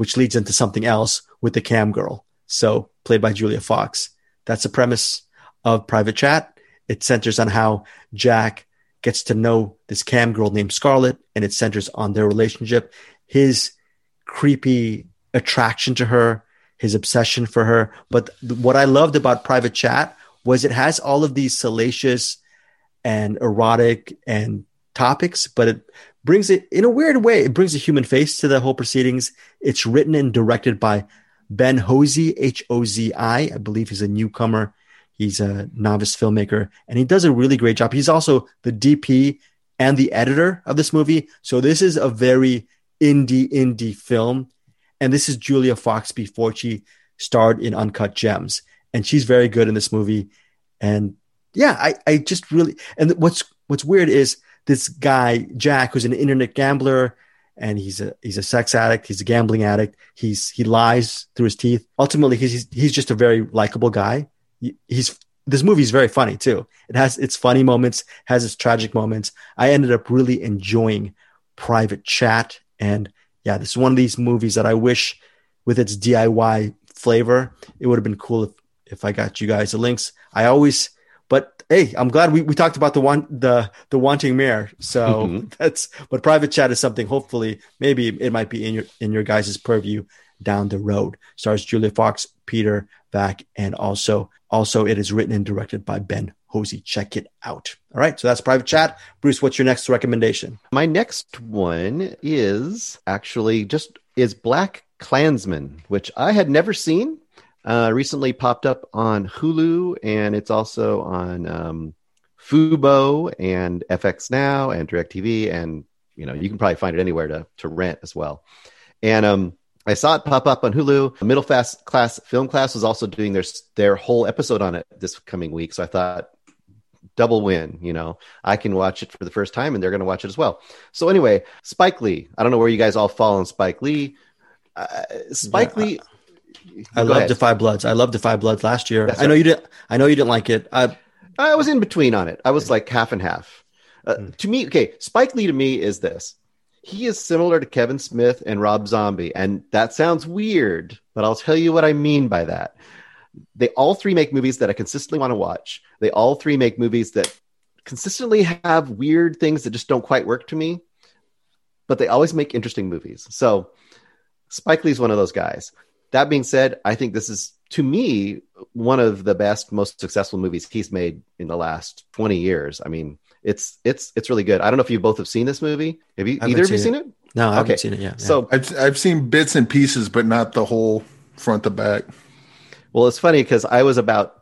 which leads into something else with the cam girl. So played by Julia Fox. That's the premise of Private Chat. It centers on how Jack gets to know this cam girl named Scarlett, and it centers on their relationship, his creepy attraction to her, his obsession for her. But what I loved about Private Chat was it has all of these salacious and erotic and topics, but it brings it in a weird way. It brings a human face to the whole proceedings. It's written and directed by Ben Hozie, H O Z I. I believe he's a newcomer. He's a novice filmmaker, and he does a really great job. He's also the DP and the editor of this movie. So this is a very indie indie film, and this is Julia Fox before she starred in Uncut Gems, and she's very good in this movie. And yeah, I I just really and what's what's weird is this guy Jack, who's an internet gambler, and he's a he's a sex addict, he's a gambling addict. He's he lies through his teeth. Ultimately, he's he's just a very likable guy. He's this movie is very funny too. It has its funny moments, has its tragic moments. I ended up really enjoying Private Chat, and yeah, this is one of these movies that I wish, with its DIY flavor, it would have been cool if if I got you guys the links. I always hey, I'm glad we, we talked about the one the the Wanting Mare. So Mhm. that's but private chat is something. Hopefully, maybe it might be in your in your guys' purview down the road. Stars Julia Fox, Peter Vack, and also also it is written and directed by Ben Hozie. Check it out. All right, so that's private chat. Bruce, what's your next recommendation? My next one is actually just is Black Klansman, which I had never seen. Uh, recently popped up on Hulu, and it's also on um, Fubo and FX Now and DirecTV, and you know you can probably find it anywhere to to rent as well. And um, I saw it pop up on Hulu. Middle fast class film class was also doing their their whole episode on it this coming week, so I thought double win. You know, I can watch it for the first time, and they're going to watch it as well. So anyway, Spike Lee. I don't know where you guys all fall on Spike Lee. Uh, Spike Yeah, Lee. I love. Da 5 Bloods. I love Da 5 Bloods last year. I know you didn't. I know you didn't like it. Uh, I was in between on it. I was like half and half. Uh, Hmm. To me, okay, Spike Lee to me is this. He is similar to Kevin Smith and Rob Zombie, and that sounds weird, but I'll tell you what I mean by that. They all three make movies that I consistently want to watch. They all three make movies that consistently have weird things that just don't quite work to me, but they always make interesting movies. So Spike Lee's one of those guys. That being said, I think this is to me one of the best, most successful movies he's made in the last 20 years. I mean, it's it's it's really good. I don't know if you both have seen this movie. Have you I haven't either of you seen seen it? no, I haven't Okay. seen it yet. So I've I've seen bits and pieces, but not the whole front to back. Well, it's funny because I was about,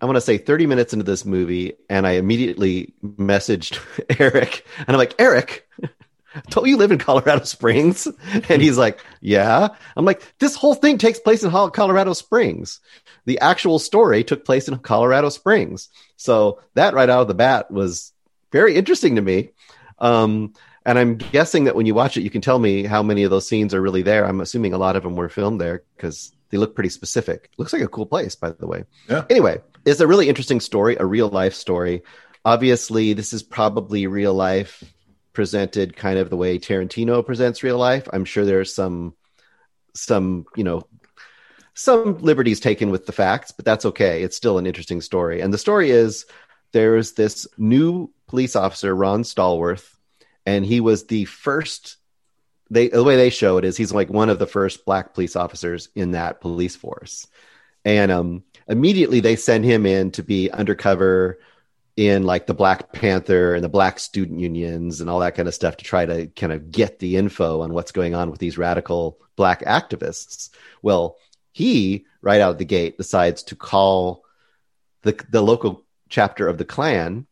I want to say 30 minutes into this movie, and I immediately messaged Eric, and I'm like, Eric, don't you live in Colorado Springs? And he's like, Yeah. I'm like, this whole thing takes place in Colorado Springs. The actual story took place in Colorado Springs. So that right out of the bat was very interesting to me. Um, and I'm guessing that when you watch it, you can tell me how many of those scenes are really there. I'm assuming a lot of them were filmed there because they look pretty specific. Looks like a cool place, by the way. Yeah. Anyway, it's a really interesting story, a real life story. Obviously, this is probably real life presented kind of the way Tarantino presents real life. I'm sure there's some, some, you know, some liberties taken with the facts, but that's okay. It's still an interesting story. And the story is there's this new police officer, Ron Stallworth, and he was the first. They the way they show it is he's like one of the first black police officers in that police force, and um, immediately they send him in to be undercover in like the Black Panther and the Black Student Unions and all that kind of stuff to try to kind of get the info on what's going on with these radical black activists. Well, he right out of the gate decides to call the the local chapter of the Klan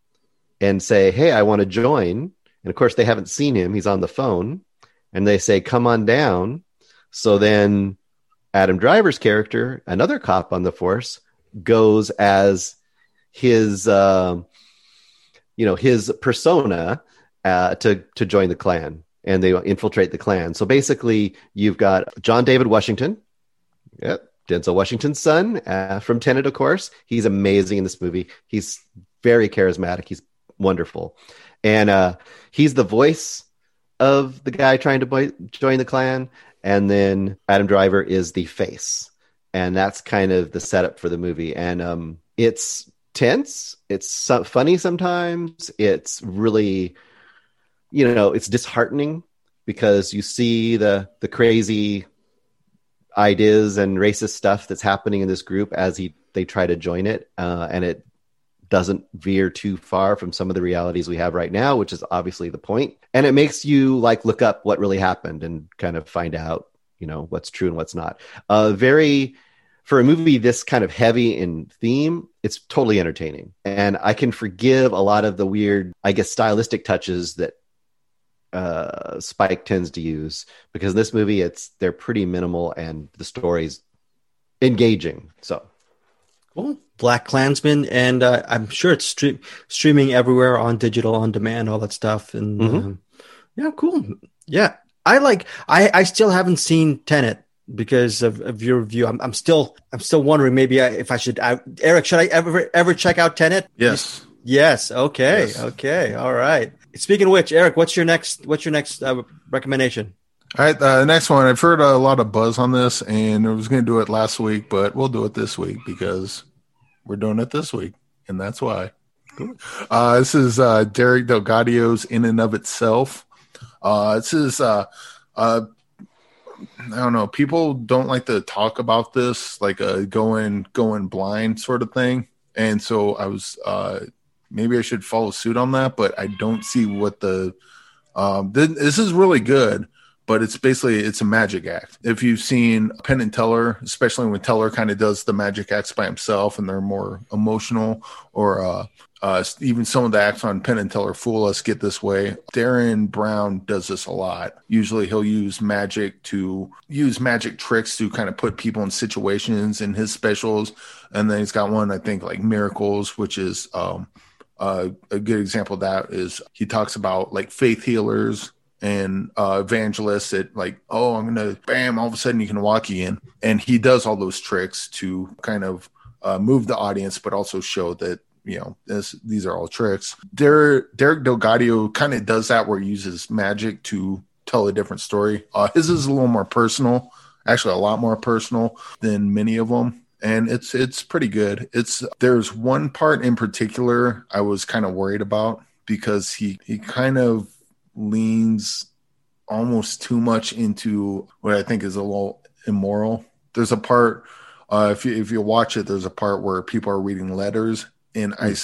and say, "Hey, I want to join." And of course, they haven't seen him; he's on the phone, and they say, "Come on down." So then, Adam Driver's character, another cop on the force, goes as his, uh, you know, his persona uh, to to join the clan and they infiltrate the clan. So basically, you've got John David Washington, Yep. Denzel Washington's son uh, from Tenet, of course. He's amazing in this movie. He's very charismatic. He's wonderful. And uh, he's the voice of the guy trying to boy- join the clan. And then Adam Driver is the face. And that's kind of the setup for the movie. And um, it's tense. It's so- funny sometimes. It's really, you know, it's disheartening because you see the the crazy ideas and racist stuff that's happening in this group as he they try to join it uh, and it doesn't veer too far from some of the realities we have right now which is obviously the point. and it makes you like look up what really happened and kind of find out you know what's true and what's not uh very for a movie this kind of heavy in theme it's totally entertaining and i can forgive a lot of the weird i guess stylistic touches that uh, Spike tends to use because in this movie it's they're pretty minimal and the story's engaging. So Cool. BlacKkKlansman, and uh, I'm sure it's stream- streaming everywhere on digital, on demand, all that stuff. And Mhm. um, yeah, cool. Yeah, I like. I I still haven't seen Tenet because of, of your review. I'm I'm still I'm still wondering maybe I, if I should. I, Eric, should I ever ever check out Tenet? Yes. Yes. Okay. Yes. Okay. All right. Speaking of which, Eric, what's your next what's your next uh, recommendation? All right, uh, next one. I've heard a lot of buzz on this, and I was going to do it last week, but we'll do it this week because we're doing it this week, and that's why. Uh, this is uh, Derek DelGaudio's "In and of Itself." Uh, this is uh, uh, I don't know. People don't like to talk about this, like a going going blind sort of thing. And so I was uh, maybe I should follow suit on that, but I don't see what the um, th- this is really good. But it's basically it's a magic act. If you've seen Penn and Teller, especially when Teller kind of does the magic acts by himself and they're more emotional, or uh, uh, even some of the acts on Penn and Teller fool us get this way. Derren Brown does this a lot. Usually he'll use magic to use magic tricks to kind of put people in situations in his specials. And then he's got one, I think, like Miracles, which is um, uh, a good example of that is he talks about like faith healers and uh, evangelists that like, oh, I'm gonna bam, all of a sudden you can walk you in, and he does all those tricks to kind of uh, move the audience, but also show that you know this these are all tricks. Derek, Derek DelGaudio kind of does that where he uses magic to tell a different story. Uh, his is a little more personal, actually a lot more personal than many of them and it's it's pretty good. It's there's one part in particular I was kind of worried about because he he kind of leans almost too much into what I think is a little immoral. There's a part uh, if you if you watch it, there's a part where people are reading letters, and I,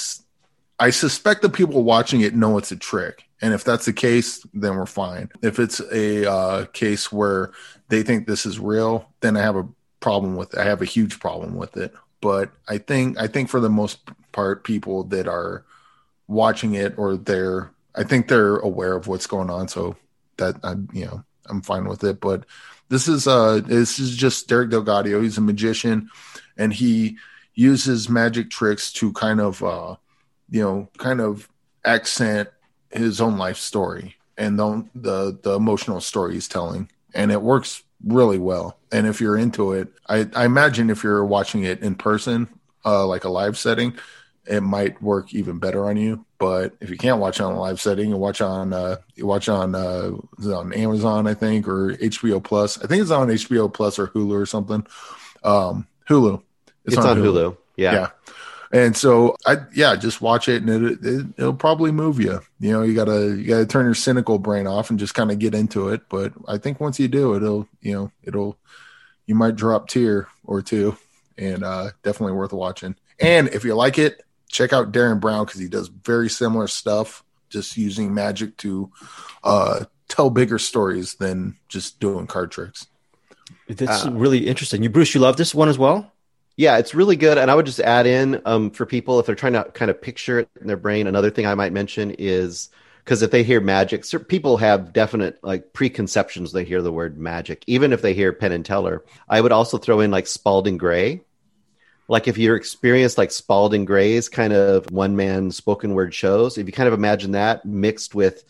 I suspect the people watching it know it's a trick. And if that's the case, then we're fine. If it's a uh, case where they think this is real, then I have a problem with it. I have a huge problem with it. But I think I think for the most part, people that are watching it or they're I think they're aware of what's going on. So that I you know I'm fine with it. But this is uh this is just Derek DelGaudio. He's a magician, and he uses magic tricks to kind of uh you know kind of accent his own life story and the the, the emotional story he's telling, and it works really well. And if you're into it, I, I imagine if you're watching it in person, uh, like a live setting, it might work even better on you. But if you can't watch on a live setting, you watch on uh, you watch on uh, on Amazon, I think, or HBO Plus. I think it's on HBO Plus or Hulu or something. Um, Hulu. It's, on, Hulu. Yeah. Yeah. And so I yeah, just watch it and it, it it'll probably move you. You know, you gotta you gotta turn your cynical brain off and just kind of get into it. But I think once you do, it'll you know it'll you might drop tear or two, and uh, definitely worth watching. And if you like it, check out Derren Brown because he does very similar stuff, just using magic to uh, tell bigger stories than just doing card tricks. That's really interesting. You, Bruce, you love this one as well. Yeah, it's really good. And I would just add in um, for people if they're trying to kind of picture it in their brain. Another thing I might mention is because if they hear magic, people have definite like preconceptions. They hear the word magic, even if they hear Penn and Teller. I would also throw in like Spalding Gray. Like if you're experienced like Spalding Gray's kind of one man spoken word shows, if you kind of imagine that mixed with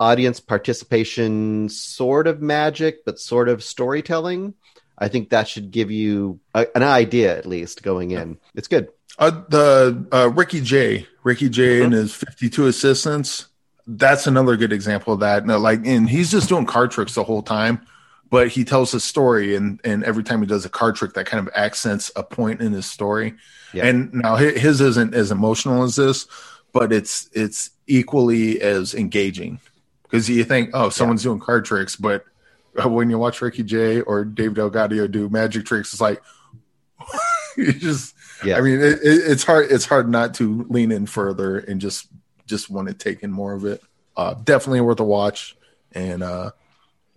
audience participation, sort of magic, but sort of storytelling. I think that should give you a, an idea at least going in. It's good. Uh, the uh, Ricky Jay, Ricky Jay, and his fifty-two assistants. That's another good example of that. No, like, and he's just doing card tricks the whole time, but he tells a story, and and every time he does a card trick, that kind of accents a point in his story. Yeah. And now his isn't as emotional as this, but it's it's equally as engaging because you think, oh, someone's doing card tricks, but when you watch Ricky Jay or Dave DelGaudio do magic tricks, it's like you just. Yeah. I mean, it, it, it's hard. It's hard not to lean in further and just just want to take in more of it. Uh, definitely worth a watch, and uh,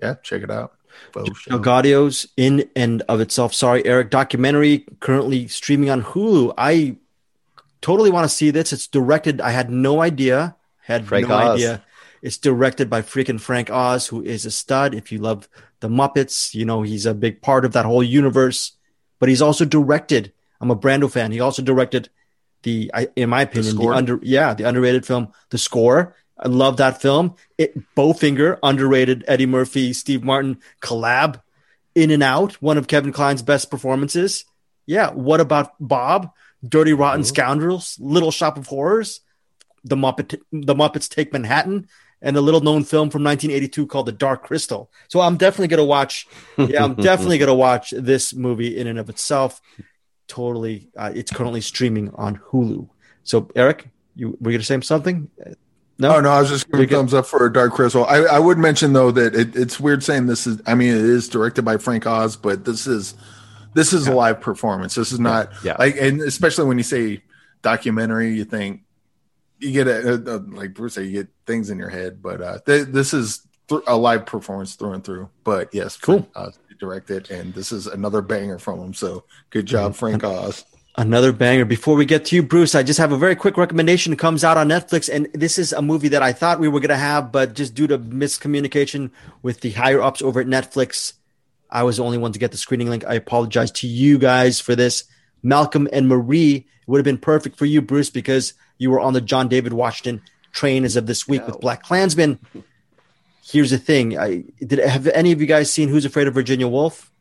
yeah, check it out. DelGaudio's in and of itself. Sorry, Eric. Documentary currently streaming on Hulu. I totally want to see this. It's directed. I had no idea. Had Frank no Oz. idea. It's directed by freaking Frank Oz, who is a stud. If you love the Muppets, you know he's a big part of that whole universe. But he's also directed. I'm a Brando fan. He also directed the, in my opinion, the, Score? under yeah the underrated film, The Score. I love that film. It Bowfinger, underrated Eddie Murphy, Steve Martin collab. In and Out, one of Kevin Kline's best performances. Yeah. What about Bob? Dirty Rotten Scoundrels, Little Shop of Horrors, the Muppet, the Muppets Take Manhattan, and a little known film from 1982 called The Dark Crystal. So I'm definitely gonna watch. Yeah, I'm definitely gonna watch this movie in and of itself. Totally, uh, it's currently streaming on Hulu. So Eric, You were gonna say something? No, Oh no, I was just giving thumbs up for Dark Crystal. I, I would mention though that it, it's weird saying this is. I mean, it is directed by Frank Oz, but this is this is a live performance. This is not Yeah. like, and especially when you say documentary, you think you get a, a, like Bruce said, you get things in your head. But uh, th- this is th- a live performance through and through. But yes, Cool. Frank Oz directed, and this is another banger from him. So good job, Mm-hmm. Frank Oz. Another banger. Before we get to you, Bruce, I just have a very quick recommendation. It comes out on Netflix, and this is a movie that I thought we were going to have, but just due to miscommunication with the higher ups over at Netflix, I was the only one to get the screening link. I apologize to you guys for this. Malcolm and Marie would have been perfect for you, Bruce, because you were on the John David Washington train as of this week with BlacKkKlansman. Here's the thing: I did. Have any of you guys seen Who's Afraid of Virginia Woolf?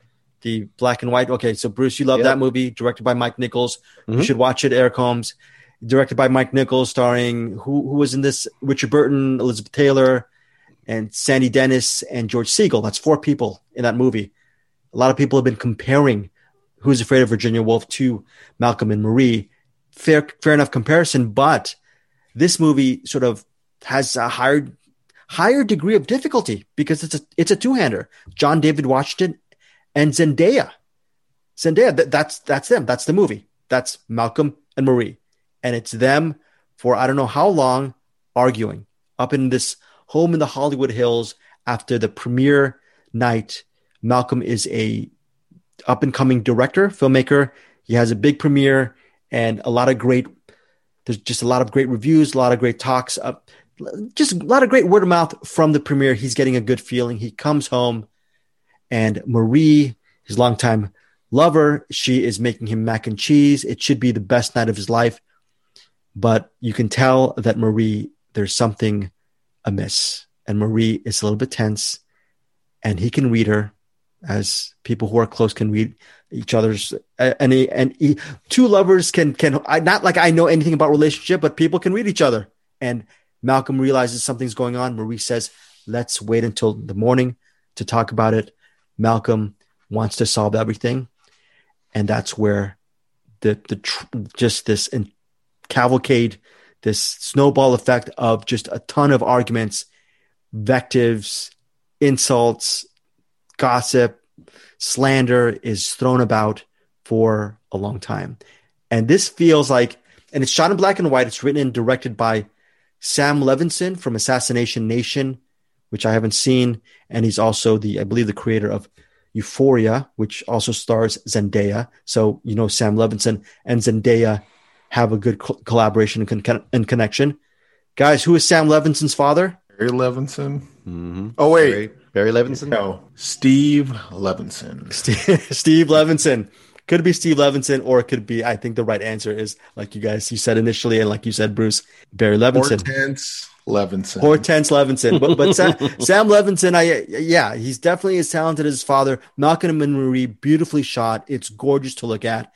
The black and white. Okay, so Bruce, you love Yep. that movie, directed by Mike Nichols. You Mhm. should watch it. Eric Holmes, directed by Mike Nichols, starring who who was in this? Richard Burton, Elizabeth Taylor, and Sandy Dennis and George Segal. That's four people in that movie. A lot of people have been comparing Who's Afraid of Virginia Woolf to Malcolm and Marie. Fair, fair enough comparison, but this movie sort of has a higher, higher degree of difficulty because it's a it's a two hander. John David Washington and Zendaya. Zendaya, th- that's that's them. That's the movie. That's Malcolm and Marie, and it's them for I don't know how long arguing up in this home in the Hollywood Hills after the premiere night. Malcolm is a up and coming director, filmmaker. He has a big premiere and a lot of great. There's just a lot of great reviews, a lot of great talks, uh, just a lot of great word of mouth from the premiere. He's getting a good feeling. He comes home, and Marie, his longtime lover, she is making him mac and cheese. It should be the best night of his life, but you can tell that Marie, there's something amiss, and Marie is a little bit tense, and he can read her as people who are close can read each other's and and two lovers can can I not like I know anything about relationship but people can read each other. And Malcolm realizes something's going on. Marie says let's wait until the morning to talk about it. Malcolm wants to solve everything. And that's where the the tr- just this in cavalcade this snowball effect of just a ton of arguments vectives insults gossip, slander is thrown about for a long time. And this feels like, and it's shot in black and white. It's written and directed by Sam Levinson from Assassination Nation, which I haven't seen. And he's also the, I believe, the creator of Euphoria, which also stars Zendaya. So, you know, Sam Levinson and Zendaya have a good co- collaboration and, con- and connection. Guys, who is Sam Levinson's father? Barry Levinson. Mhm. Oh wait, Barry, Barry Levinson. no, Steve Levinson. Steve, Steve Levinson. Could it be Steve Levinson, or it could be. I think the right answer is like you guys you said initially, and like you said, Bruce Barry Levinson, Hortense Levinson. Hortense Levinson. But but Sam, Sam Levinson, I yeah, he's definitely as talented as his father. Malcolm and Marie, beautifully shot. It's gorgeous to look at.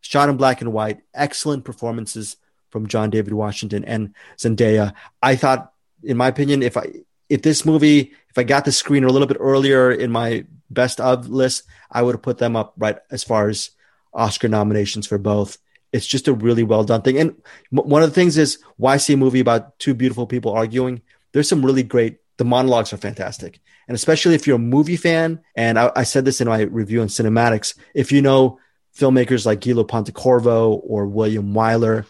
Shot in black and white. Excellent performances from John David Washington and Zendaya. I thought, in my opinion, if I if this movie, if I got the screener a little bit earlier in my best of list, I would have put them up right as far as Oscar nominations for both. It's just a really well done thing. And one of the things is why see a movie about two beautiful people arguing? There's some really great, the monologues are fantastic. And especially if you're a movie fan, and I, I said this in my review on CinemAddicts, if you know filmmakers like Gillo Pontecorvo or William Wyler,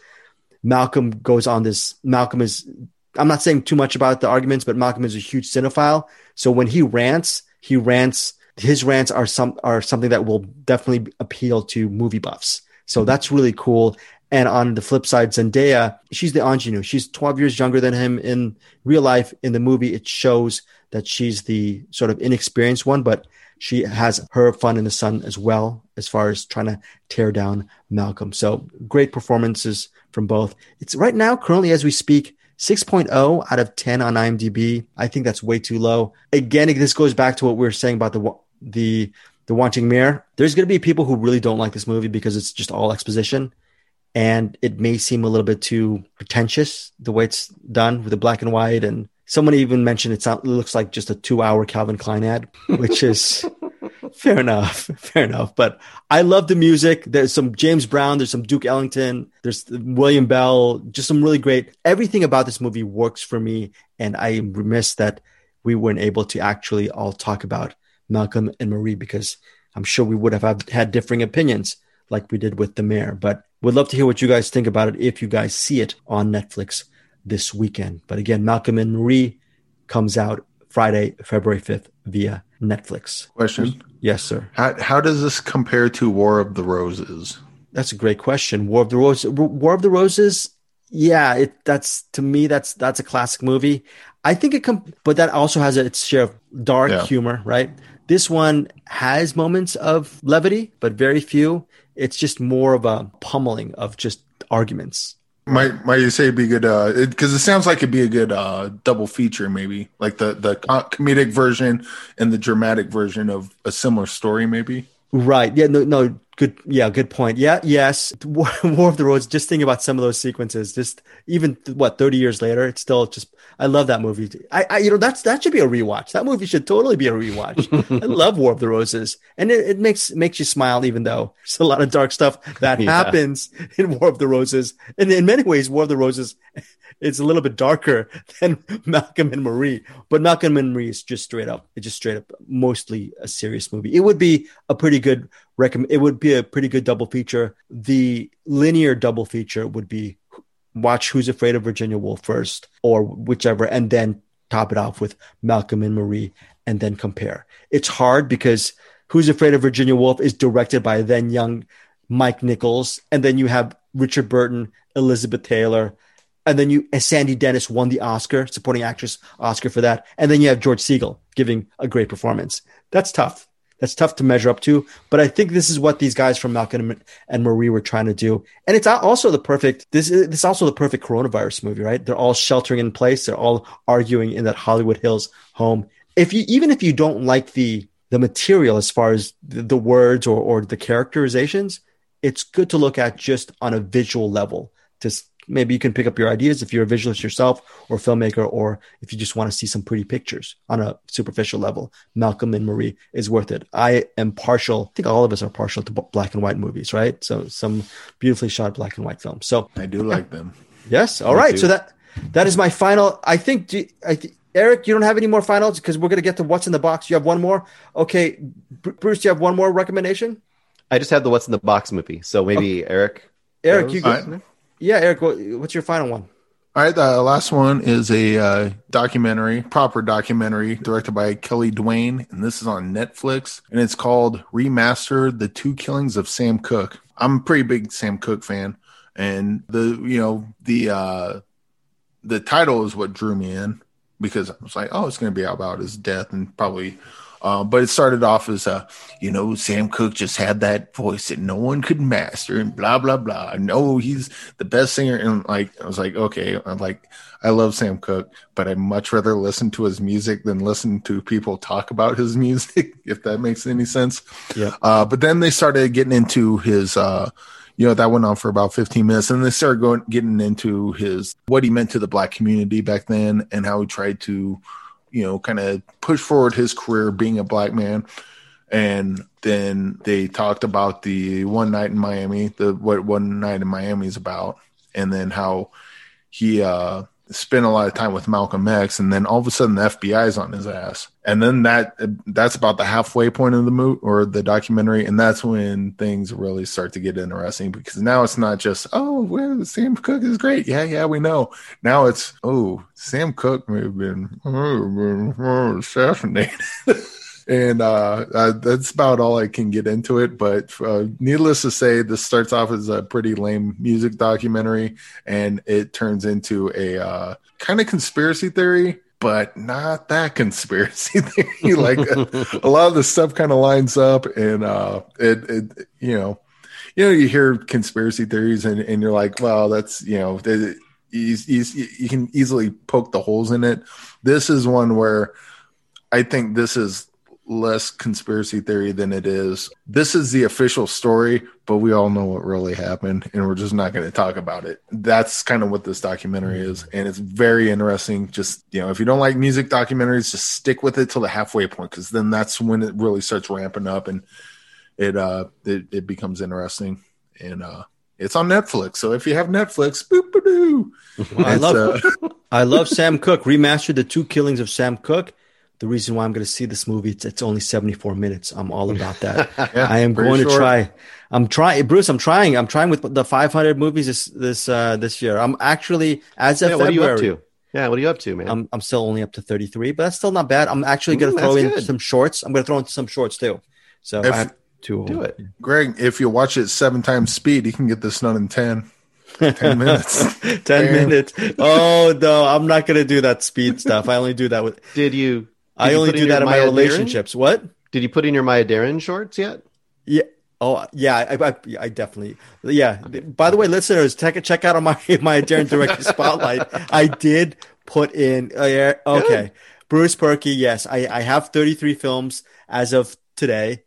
Malcolm goes on this. Malcolm is, I'm not saying too much about the arguments, but Malcolm is a huge cinephile. So when he rants, he rants. His rants are some are something that will definitely appeal to movie buffs. So mm-hmm. that's really cool. And on the flip side, Zendaya, she's the ingenue. She's 12 years younger than him in real life. In the movie, it shows that she's the sort of inexperienced one, but she has her fun in the sun as well, as far as trying to tear down Malcolm. So great performances from both. It's right now, currently as we speak, 6.0 out of 10 on IMDb. I think that's way too low. Again, this goes back to what we were saying about the the the Wanting Mare. There's going to be people who really don't like this movie because it's just all exposition, and it may seem a little bit too pretentious the way it's done with the black and white. And someone even mentioned it, sound, it looks like just a two-hour Calvin Klein ad, which is Fair enough. Fair enough. But I love the music. There's some James Brown. There's some Duke Ellington. There's William Bell. Just some really great. Everything about this movie works for me. And I am remiss that we weren't able to actually all talk about Malcolm and Marie because I'm sure we would have had differing opinions like we did with The Mare. But we'd love to hear what you guys think about it if you guys see it on Netflix this weekend. But again, Malcolm and Marie comes out Friday, February 5th via Netflix. Question. Yes, sir. How, how does this compare to War of the Roses? That's a great question. War of the Roses. War of the Roses. Yeah, it that's to me that's that's a classic movie. I think it com- but that also has its share of dark Yeah. humor, right? This one has moments of levity, but very few. It's just more of a pummeling of just arguments. Might might you say it'd be good? Because it, 'cause it sounds like it'd be a good uh, double feature, maybe like the the comedic version and the dramatic version of a similar story, maybe. Right. Yeah. No. No. Good. Yeah. Good point. Yeah. Yes. War, War of the Roses. Just think about some of those sequences. Just even what thirty years later, it's still just. I love that movie. I, I. You know, that's that should be a rewatch. That movie should totally be a rewatch. I love War of the Roses, and it, it makes makes you smile, even though there's a lot of dark stuff that Yeah. happens in War of the Roses. And in many ways, War of the Roses. It's a little bit darker than Malcolm and Marie, but Malcolm and Marie is just straight up. It's just straight up, mostly a serious movie. It would be a pretty good recommend. It would be a pretty good double feature. The linear double feature would be watch Who's Afraid of Virginia Woolf first, or whichever, and then top it off with Malcolm and Marie, and then compare. It's hard because Who's Afraid of Virginia Woolf is directed by then young Mike Nichols, and then you have Richard Burton, Elizabeth Taylor, and then you and Sandy Dennis won the Oscar, supporting actress Oscar for that, and then you have George Segal giving a great performance. That's tough. That's tough to measure up to, but I think this is what these guys from Malcolm and Marie were trying to do, and it's also the perfect. This is this is also the perfect coronavirus movie, right? They're all sheltering in place. They're all arguing in that Hollywood Hills home. If you even if you don't like the the material as far as the, words or or the characterizations, it's good to look at just on a visual level. Just maybe you can pick up your ideas if you're a visualist yourself or filmmaker, or if you just want to see some pretty pictures on a superficial level. Malcolm and Marie is worth it. I am partial. I think all of us are partial to b- black and white movies, right? So some beautifully shot black and white films. So I do like them. yes, all Me right. too. So that that is my final. I think. do- I th- Eric, you don't have any more finals because we're going to get to what's in the box. You have one more. Okay, Br- Bruce, do you have one more recommendation? I just have the What's in the Box movie, so maybe Eric. Eric, goes. you go. Yeah, Eric, what, what's your final one? All right, the last one is a uh, documentary, proper documentary, directed by Kelly Duane, and this is on Netflix, and it's called "Remaster: The Two Killings of Sam Cooke." I'm a pretty big Sam Cooke fan, and the you know the uh, the title is what drew me in because I was like, oh, it's going to be about his death and probably. Uh, but it started off as uh, you know, Sam Cooke just had that voice that no one could master, and blah blah blah. No, he's the best singer, and like I was like, okay, I'm like, I love Sam Cooke, but I'd much rather listen to his music than listen to people talk about his music, if that makes any sense. Yeah. Uh, but then they started getting into his, uh, you know, that went on for about 15 minutes, and they started going getting into his what he meant to the black community back then, and how he tried to, you know, kind of push forward his career being a black man. And then they talked about the one night in Miami, the what one night in Miami is about, and then how he uh spent a lot of time with Malcolm X, and then all of a sudden the FBI is on his ass, and then that that's about the halfway point of the movie or the documentary, and that's when things really start to get interesting because now it's not just oh well Sam Cooke is great, yeah yeah we know. Now it's oh Sam Cooke may have been, oh, assassinated. and uh, uh, that's about all I can get into it. But uh, needless to say, this starts off as a pretty lame music documentary, and it turns into a uh, kind of conspiracy theory. But not that conspiracy theory. like a, a lot of the stuff kind of lines up, and uh, it, it, you know, you know, you hear conspiracy theories, and, and you're like, well, that's you know, you, you, you can easily poke the holes in it. This is one where I think this is less conspiracy theory than it is. This is the official story, but we all know what really happened, and we're just not going to talk about it. That's kind of what this documentary is, and it's very interesting. Just you know, if you don't like music documentaries, just stick with it till the halfway point, because then that's when it really starts ramping up, and it uh it, it becomes interesting, and uh it's on Netflix. So if you have Netflix, boop doo. I love I love Sam Cooke remastered the two killings of Sam Cooke. The reason why I'm going to see this movie it's, it's only 74 minutes. I'm all about that. Yeah, I am very going to try. I'm trying, Bruce. I'm trying. I'm trying with the 500 movies this this uh, this year. I'm actually as of Yeah, what are you up to? Yeah, what are you up to, man? I'm I'm still only up to 33, but that's still not bad. I'm actually going to throw in good. some shorts. I'm going to throw in some shorts too. So If- I have to Do it. Greg, if you watch it seven times speed, you can get this done in 10, 10 minutes. 10 Damn. minutes. Oh no, I'm not going to do that speed stuff. I only do that with. Did you? I only do that in my Maya relationships. What? Did you put in your Maya Deren shorts yet? Yeah. Oh yeah, I, I, I definitely. Yeah. By the way, listeners, check check out on my Maya Deren Director Spotlight. I did put in. Uh, yeah, okay, Bruce Purkey. Yes, I I have 33 films as of today.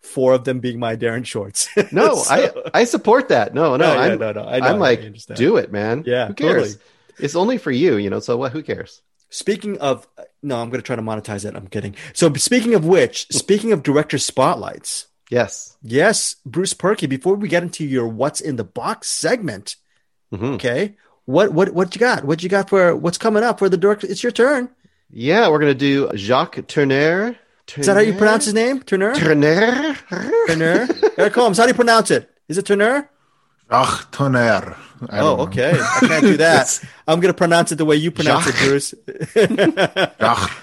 Four of them being Maya Deren shorts. No, So- I I support that. No, no, No, yeah, I'm, no, no, I know, I'm like, do it, man. Yeah, who cares? totally. It's only for you, you know. So what? Who cares? Speaking of, no, I'm going to try to monetize it. I'm kidding. So speaking of which, speaking of director spotlights, Yes. yes, Bruce Purkey. Before we get into your "What's in the Box" segment, Mhm. okay, what what what you got? What you got for what's coming up for the director? It's your turn. Yeah, we're gonna do Jacques Turner. Is that how you pronounce his name? Turner. Turner? Turner. Eric Holmes. How do you pronounce it? Is it Turner? Ach, tonnerre. I Oh, okay. I can't do that. I'm going to pronounce it the way you pronounce it, Bruce. Ach.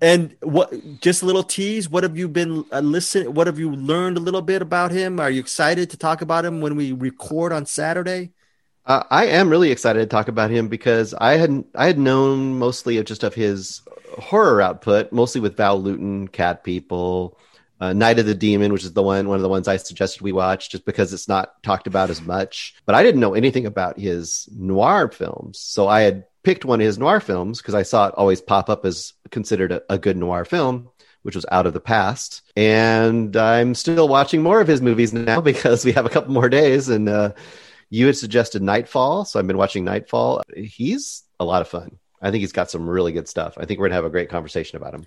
And what? Just a little tease. What have you been uh, listening? What have you learned a little bit about him? Are you excited to talk about him when we record on Saturday? Uh, I am really excited to talk about him because I had I had known mostly of just of his horror output, mostly with Val Lewton, Cat People, uh, Night of the Demon, which is the one one of the ones I suggested we watch, just because it's not talked about as much. But I didn't know anything about his noir films, so I had picked one of his noir films because I saw it always pop up as considered a, a good noir film. Which was out of the past, and I'm still watching more of his movies now because we have a couple more days, and uh, you had suggested Nightfall, so I've been watching Nightfall. He's a lot of fun. I think he's got some really good stuff. I think we're gonna have a great conversation about him.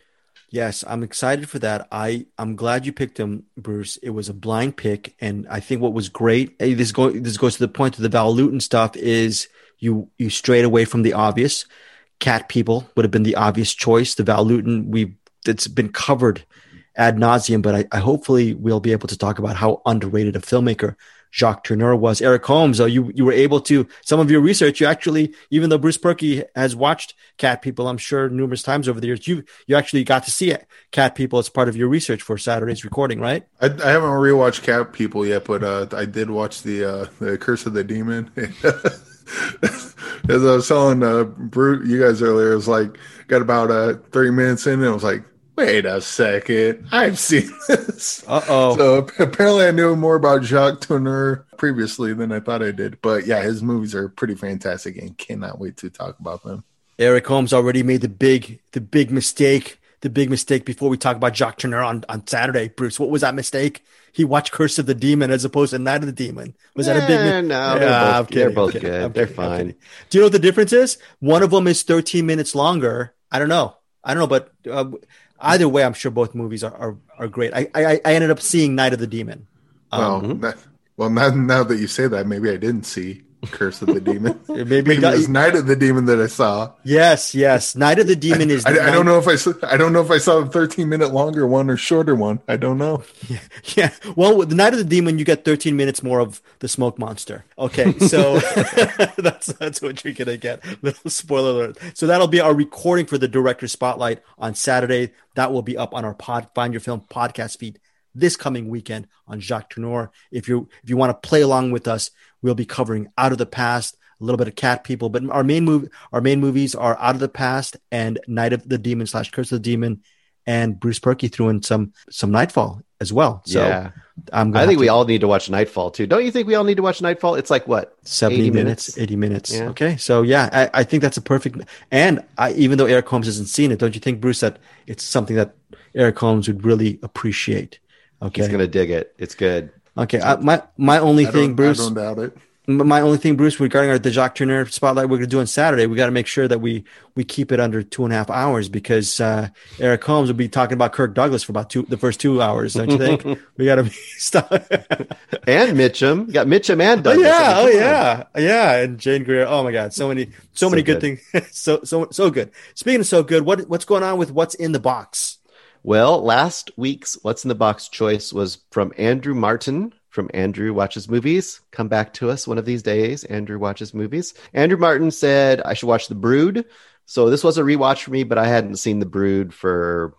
Yes, I'm excited for that. I I'm glad you picked him, Bruce. It was a blind pick, and I think what was great. This go this goes to the point of the Val Lewton stuff is you you strayed away from the obvious. Cat People would have been the obvious choice. The Val Lewton we it's been covered ad nauseum, but I, I hopefully we'll be able to talk about how underrated a filmmaker Jacques Tourneur was. Eric Holmes, you you were able to some of your research. You actually, even though Bruce Purkey has watched Cat People, I'm sure numerous times over the years, you you actually got to see it, Cat People as part of your research for Saturday's recording, right? I, I haven't rewatched Cat People yet, but uh, I did watch the uh, the Curse of the Demon. As I was telling uh, Brute, you guys earlier, it was like got about uh, thirty minutes in, and I was like, "Wait a second, I've seen this." Uh oh. So apparently, I knew more about Jacques Tourneur previously than I thought I did. But yeah, his movies are pretty fantastic, and cannot wait to talk about them. Eric Holmes already made the big the big mistake. The big mistake before we talk about Jacques Tourneur on, on Saturday, Bruce. What was that mistake? He watched Curse of the Demon as opposed to Night of the Demon. Was that a big? Eh, mi- no, they're Yeah, both- I'm kidding, they're both I'm kidding, good. I'm They're kidding, fine. Do you know what the difference is? One of them is 13 minutes longer. I don't know. I don't know, but uh, either way, I'm sure both movies are are, are great. I, I I ended up seeing Night of the Demon. Well, Um, that- well, now, now that you say that, maybe I didn't see Curse of the Demon. Maybe, it was Night of the Demon that I saw. yes, yes. Night of the Demon is. I, I don't know if I saw, I don't know if I saw the 13 minute longer one or shorter one. I don't know. Yeah. Well, with the Night of the Demon, you get 13 minutes more of the smoke monster. Okay, so that's that's what you're gonna get. Little spoiler alert. So that'll be our recording for the director spotlight on Saturday. That will be up on our pod Find Your Film podcast feed this coming weekend on Jacques Tourneur. If you if you want to play along with us, we'll be covering Out of the Past, a little bit of Cat People, but our main move our main movies are Out of the Past and Night of the Demon slash Curse of the Demon. And Bruce Purkey threw in some some Nightfall as well. So yeah, I'm I think we to- all need to watch Nightfall too. Don't you think we all need to watch Nightfall? It's like what 70 80 minutes, minutes? 80 minutes. Yeah. Okay. So yeah, I, I think that's a perfect and I even though Eric Holmes hasn't seen it, don't you think, Bruce, that it's something that Eric Holmes would really appreciate. Okay. He's gonna dig it. It's good. Okay. I, my my only thing, Bruce. I don't doubt it. My only thing, Bruce, regarding our the Jacques Turner spotlight we're going to do on Saturday, we got to make sure that we we keep it under two and a half hours because uh, Eric Holmes will be talking about Kirk Douglas for about two the first two hours. Don't you think? we got to be stop. And Mitchum. You got Mitchum and Douglas. oh yeah, I oh mean, on. yeah, yeah, and Jane Greer. Oh my God, so many, so, So many good, good. things. so so so good. Speaking of so good, what what's going on with what's in the box? Well, last week's What's in the Box choice was from Andrew Martin from Andrew Watches Movies. Come back to us one of these days. Andrew Watches Movies. Andrew Martin said I should watch The Brood. So this was a rewatch for me, but I hadn't seen The Brood for,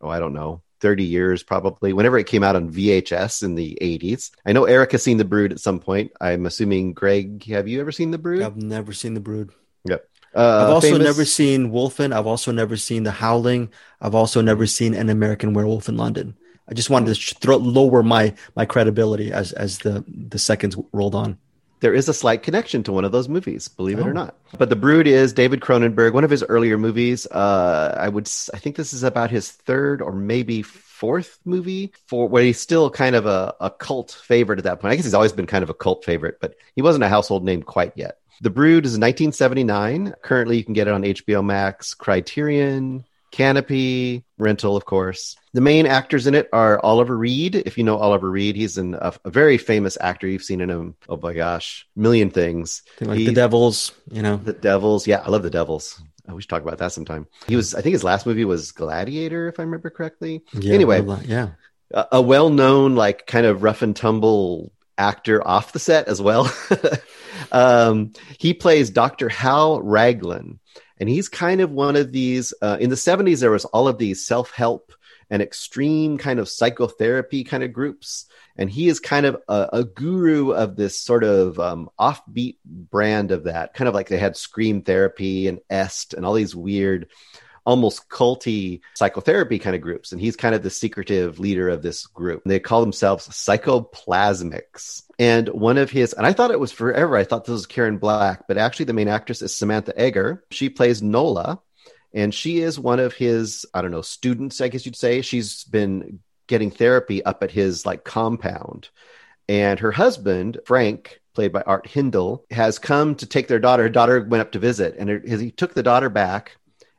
oh, I don't know, 30 years probably, whenever it came out on VHS in the 80s. I know Eric has seen The Brood at some point. I'm assuming, Greg, have you ever seen The Brood? I've never seen The Brood. Yep. Uh, I've also famous- never seen Wolfen. I've also never seen The Howling. I've also never seen An American Werewolf in London. I just wanted to throw, lower my my credibility as as the the seconds rolled on. there is a slight connection to one of those movies, believe it Oh. or not. But The Brood is David Cronenberg, one of his earlier movies. Uh, I would, I think this is about his third or maybe fourth movie for where he's still kind of a, a cult favorite at that point. I guess he's always been kind of a cult favorite, but he wasn't a household name quite yet. The Brood is 1979. Currently, you can get it on HBO Max, Criterion, Canopy, rental, of course. The main actors in it are Oliver Reed. If you know Oliver Reed, he's an, a, a very famous actor. You've seen in him, oh my gosh, million things. Like He- the Devils, you know. The Devils. Yeah, I love the Devils. I we should talk about that sometime. He was, I think his last movie was Gladiator, if I remember correctly. Yeah, anyway, yeah. a, a well-known like kind of rough and tumble actor off the set as well um, he plays dr hal raglan and he's kind of one of these uh, in the 70s there was all of these self-help and extreme kind of psychotherapy kind of groups and he is kind of a, a guru of this sort of um, offbeat brand of that kind of like they had scream therapy and est and all these weird almost culty psychotherapy kind of groups. And he's kind of the secretive leader of this group. They call themselves psychoplasmics. And one of his, and I thought it was forever, I thought this was Karen Black, but actually the main actress is Samantha Eggar. She plays Nola. And she is one of his, I don't know, students, I guess you'd say. She's been getting therapy up at his like compound. And her husband, Frank, played by Art Hindle, has come to take their daughter. Her daughter went up to visit, and he took the daughter back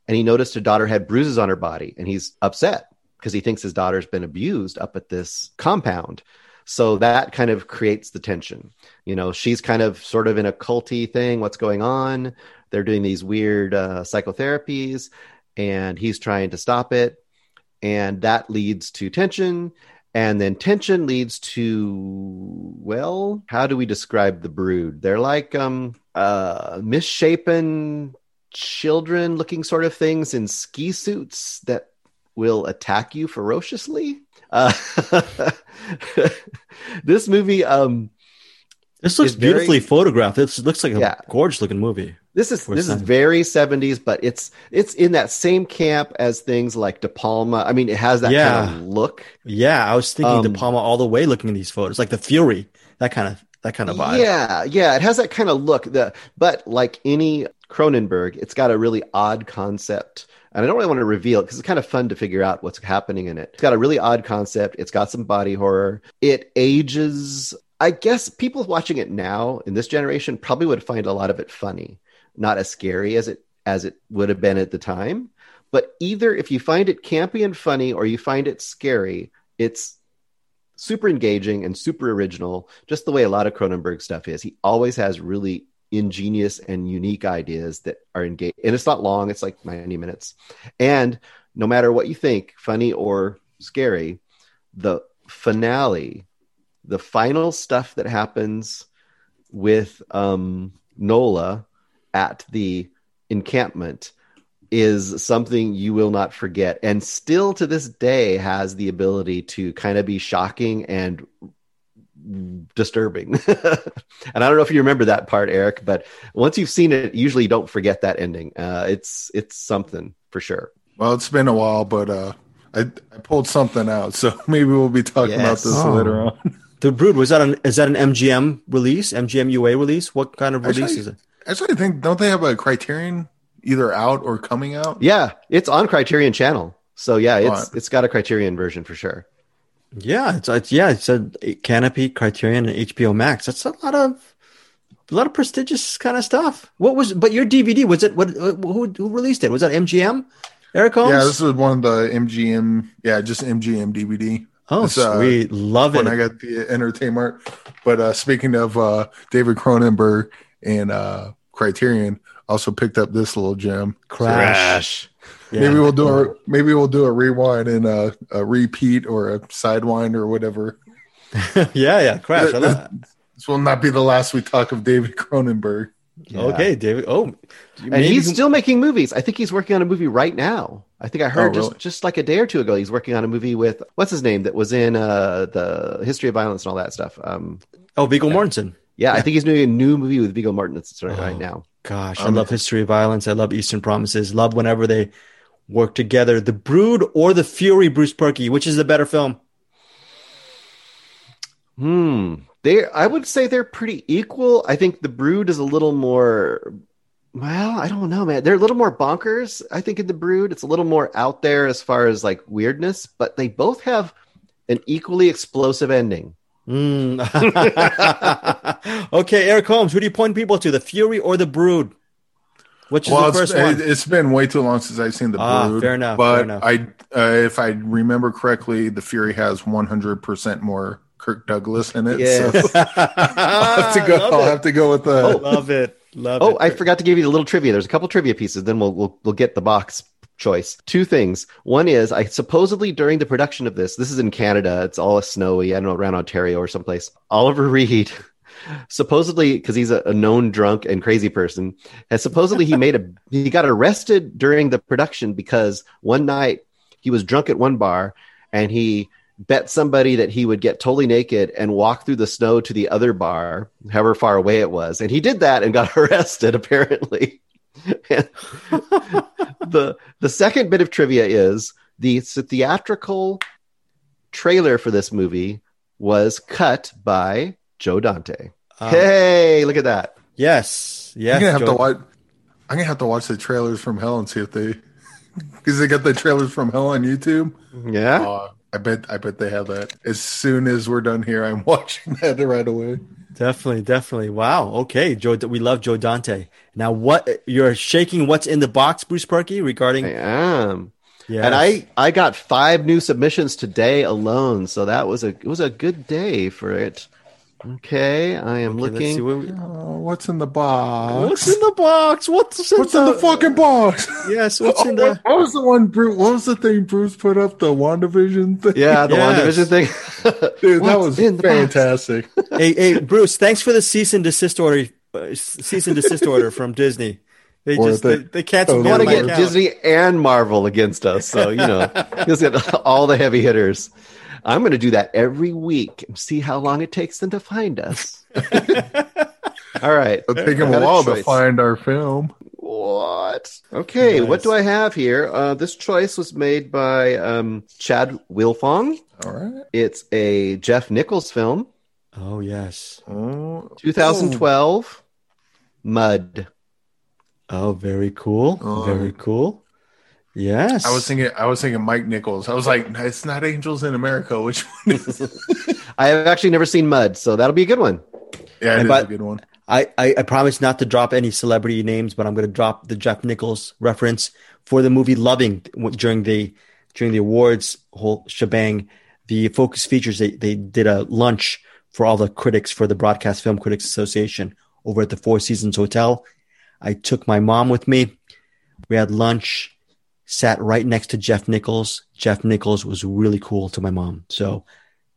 and he noticed her daughter had bruises on her body and he's upset because he thinks his daughter's been abused up at this compound. So that kind of creates the tension. You know she's kind of sort of in a culty thing what's going on? They're doing these weird uh, psychotherapies and he's trying to stop it. And that leads to tension and then tension leads to well how do we describe the brood? They're like um uh misshapen children looking sort of things in ski suits that will attack you ferociously. Uh, this movie, um, This looks It's very- beautifully photographed. This looks like a Yeah. gorgeous looking movie. this is this is very 70s, but it's it's in that same camp as things like De Palma. I mean, it has that Yeah. kind of look. Yeah, I was thinking De Um, Palma all the way looking at these photos, like the Fury, that kind of that kind of vibe. Yeah, yeah, it has that kind of look. The but like any Cronenberg, it's got a really odd concept. And I don't really want to reveal it because it's kind of fun to figure out what's happening in it. It's got a really odd concept. It's got some body horror. It ages. I guess people watching it now in this generation probably would find a lot of it funny, not as scary as it as it would have been at the time. But either if you find it campy and funny or you find it scary, it's super engaging and super original, just the way a lot of Cronenberg stuff is. He always has really ingenious and unique ideas that are engaged. And it's not long, it's like 90 minutes. And no matter what you think, funny or scary, the finale, the final stuff that happens with um, Nola at the encampment is something you will not forget and still to this day has the ability to kind of be shocking and disturbing. and I don't know if you remember that part Eric, but once you've seen it usually you don't forget that ending. Uh, it's it's something for sure. Well, it's been a while, but uh, I I pulled something out, so maybe we'll be talking about this Oh. later on. The Brood was that an is that an MGM release? MGM UA release? What kind of release Actually- is it? Actually, I think don't they have a Criterion either out or coming out? Yeah, it's on Criterion Channel. So yeah, it's Right. it's got a Criterion version for sure. Yeah, it's, it's yeah, it's a Canopy, Criterion, and HBO Max. That's a lot of a lot of prestigious kind of stuff. What was but your DVD was it? What who, who released it? Was that MGM? Eric Holmes. Yeah, this is one of the MGM. Yeah, just MGM DVD. oh, it's, uh, sweet, love it. when I got the Entertainment. But uh, speaking of uh, David Cronenberg and uh, Criterion, also picked up this little gem. Crash. Yeah. Maybe we'll do a maybe we'll do a rewind and a, a repeat or a sidewind or whatever. yeah, yeah, Crash. I love- This will not be the last we talk of David Cronenberg. Yeah. Okay, David. Oh, And he's still making movies. I think he's working on a movie right now. I think I heard Oh, really? just just like a day or two ago he's working on a movie with what's his name that was in uh the History of Violence and all that stuff. Um oh Viggo Mortensen. yeah, I think he's doing a new movie with Viggo Mortensen right, right Oh. now. Gosh, I love History of Violence. I love Eastern Promises. Love whenever they work together. The Brood or The Fury, Bruce Purkey. Which is the better film? Hmm. They I would say they're pretty equal. I think The Brood is a little more well, I don't know, man. They're a little more bonkers, I think, in The Brood. It's a little more out there as far as like weirdness, but they both have an equally explosive ending. Mm. okay, Eric Holmes. Who do you point people to? The Fury or The Brood? Which is Well, the it's, first one? it, has been way too long since I've seen the Ah, Brood. fair enough, But fair enough. I, uh, if I remember correctly, the Fury has 100 percent more Kirk Douglas in it. Yes. So I'll have to go. Love I'll it. have to go with the. love it. Love it. Oh, it. I forgot to give you the little trivia. There's a couple trivia pieces. Then we'll we'll we'll get the box choice. Two things. One is I supposedly during the production of this, this is in Canada. It's all snowy. I don't know around Ontario or someplace. Oliver Reed, supposedly because he's a, a known drunk and crazy person, has supposedly he made a he got arrested during the production because one night he was drunk at one bar and he bet somebody that he would get totally naked and walk through the snow to the other bar, however far away it was. And he did that and got arrested, apparently. And the the second bit of trivia is the theatrical trailer for this movie was cut by Joe Dante. Um, hey, look at that. Yes. Yes. I'm gonna have Joe- to watch. I'm gonna have to watch the trailers from Hell and see if they, because they got the trailers from Hell on YouTube. Yeah. Uh, I bet. I bet they have that. As soon as we're done here, I'm watching that right away. Definitely, definitely. Wow. Okay, Joe. We love Joe Dante. Now, what you're shaking? What's in the box, Bruce Purkey? Regarding, I am. yeah, And I I got five new submissions today alone, so that was a it was a good day for it. Okay, I am Let's looking. what we- Oh, what's in the box? what's in the box? What's in, What's in the fucking box? Yes. What's Oh, in what, the? what was the one? Bruce, what was the thing Bruce put up? The Wandavision thing. Yeah, the Yes. WandaVision thing. dude, that was in the box? fantastic. hey, hey, Bruce. Thanks for the cease and desist order. Uh, cease and desist order from Disney. They Or just they- they, they canceled Oh, me I on want to get. Disney and Marvel against us, so you know, just get all the heavy hitters. I'm going to do that every week and see how long it takes them to find us. all right. It'll take them a a while to find our film. What? Okay, what do I have here? Uh, this choice was made by um, Chad Wilfong. All right. It's a Jeff Nichols film, Oh yes. Oh, 2012, Mud. Oh, very cool. Oh. Very cool. Yes. I was thinking. I was thinking Mike Nichols. I was like, it's not Angels in America. Which one? Is I have actually never seen Mud, so that'll be a good one. yeah, it And is by- a good one. I, I, I promise not to drop any celebrity names, but I'm going to drop the Jeff Nichols reference for the movie Loving during the during the awards whole shebang. The Focus Features they they did a lunch for all the critics for the Broadcast Film Critics Association over at the Four Seasons Hotel. I took my mom with me. We had lunch, sat right next to Jeff Nichols. Jeff Nichols was really cool to my mom. So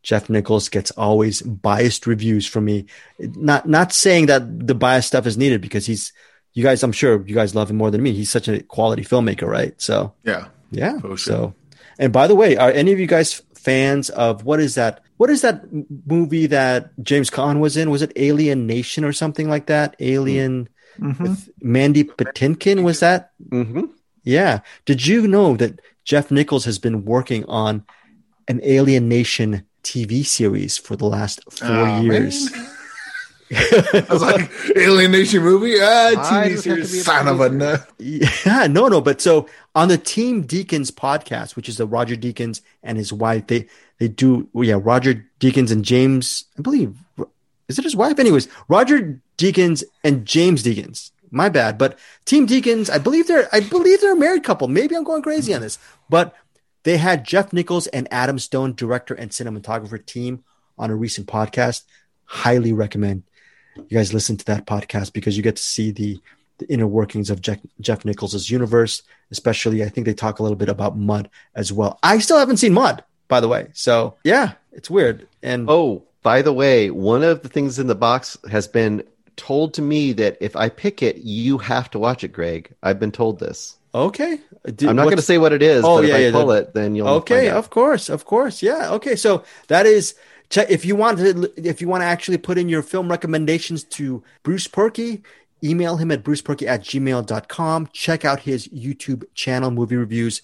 Jeff Nichols gets always biased reviews from me. Not not saying that the biased stuff is needed because he's you guys. I'm sure you guys love him more than me. He's such a quality filmmaker, right? So Yeah. yeah. Sure. So, and by the way, are any of you guys fans of what is that? What is that movie that James Caan was in? Was it Alien Nation or something like that? Alien Mhm. with Mandy Patinkin was that? hmm Yeah. Did you know that Jeff Nichols has been working on an Alien Nation TV series for the last four years? I was like, Alien Nation movie? Ah, TV series. Son of a nut. Yeah, no, no. But so on the Team Deakins podcast, which is the Roger Deakins and his wife, they they do yeah, Roger Deakins and James, I believe is it his wife? Anyways, Roger Deakins and James Deakins. My bad. But Team Deakins, I believe they're I believe they're a married couple. Maybe I'm going crazy on this. But they had Jeff Nichols and Adam Stone, director and cinematographer team, on a recent podcast. Highly recommend you guys listen to that podcast because you get to see the the inner workings of Jeff, Jeff Nichols' universe. Especially, I think they talk a little bit about Mud as well. I still haven't seen Mud, by the way. So yeah, it's weird. And Oh, by the way, one of the things in the box has been told to me that if I pick it, you have to watch it, Greg. I've been told this. okay, Did- I'm not going to say what it is, Oh, but yeah, if I yeah, pull it, then you'll okay of course of course. Yeah okay so that is check if you want to if you want to actually put in your film recommendations to bruce purkey email him at brucepurkey at gmail.com check out his youtube channel movie reviews.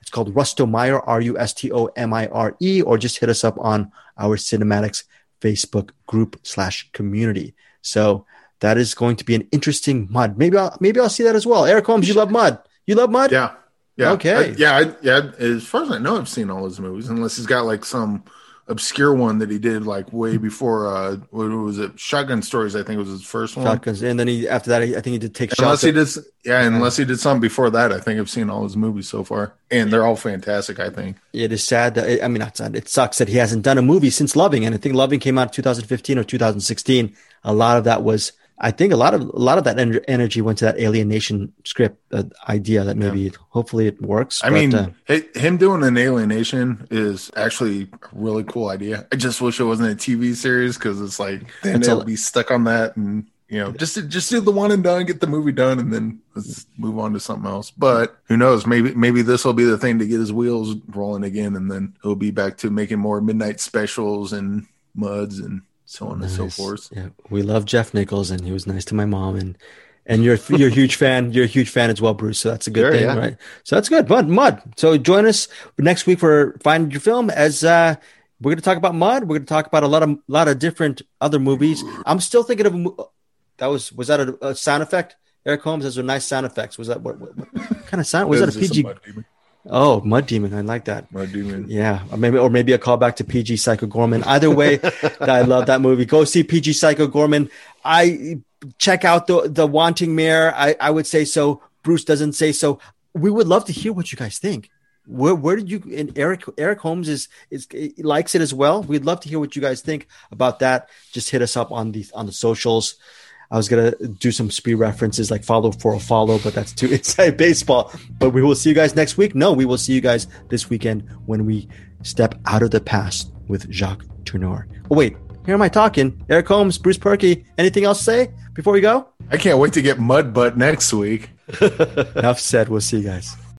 It's called rusto meyer r-u-s-t-o-m-i-r-e or just hit us up on our CinemAddicts facebook group slash community. So that is going to be an interesting mud maybe i'll maybe i'll see that as well eric holmes you love mud you love mud Yeah. Yeah. Okay. I- yeah. I, yeah. As far as I know, I've seen all his movies, unless he's got like some obscure one that he did like way before. Uh, what was it? Shotgun Stories. I think was his first one. shotguns and then he after that I think he did take Unless he did, yeah. Unless he did something before that, I think I've seen all his movies so far, and they're all fantastic. I think. it is sad that I mean not sad. It sucks that he hasn't done a movie since Loving, and I think Loving came out in 2015 or 2016. A lot of that was, I think, a lot of a lot of that ener- energy went to that Alien Nation script uh, idea. That maybe hopefully it works. I but, mean, uh, hi- him doing an Alien Nation is actually a really cool idea. I just wish it wasn't a TV series because it's like then It's it'll be stuck on that, and you know, just just do the one and done, get the movie done, and then let's move on to something else. But who knows? Maybe maybe this will be the thing to get his wheels rolling again, and then he'll be back to making more midnight specials and muds and so on and so forth. Yeah, we love Jeff Nichols, and he was nice to my mom, and and you're you're a huge fan. You're a huge fan as well, Bruce. So that's a good Sure, thing, yeah. right? So that's good. Mud, Mud. So join us next week for Find Your Film as uh, we're going to talk about Mud. We're going to talk about a lot of lot of different other movies. I'm still thinking of a that was was that a, a sound effect? Eric Holmes, those are nice sound effects. Was that what, what, what kind of sound? Was that a PG? Oh, Mud Demon. I like that. Mud Demon. Yeah, or maybe or maybe a callback to PG Psycho Goreman. Either way, I love that movie. Go see PG Psycho Goreman. I check out the the Wanting Mare. I I would say so. Bruce doesn't say so. We would love to hear what you guys think. Where where did you and Eric Eric Holmes is is likes it as well. We'd love to hear what you guys think about that. Just hit us up on the on the socials. I was gonna do some speed references like follow for a follow, but that's too inside baseball. But we will see you guys next week. No, we will see you guys this weekend when we step out of the past with Jacques Tourneur. Oh wait, here am I talking? Eric Holmes, Bruce Purkey. Anything else to say before we go? I can't wait to get Mud Butt next week. Enough said. We'll see you guys.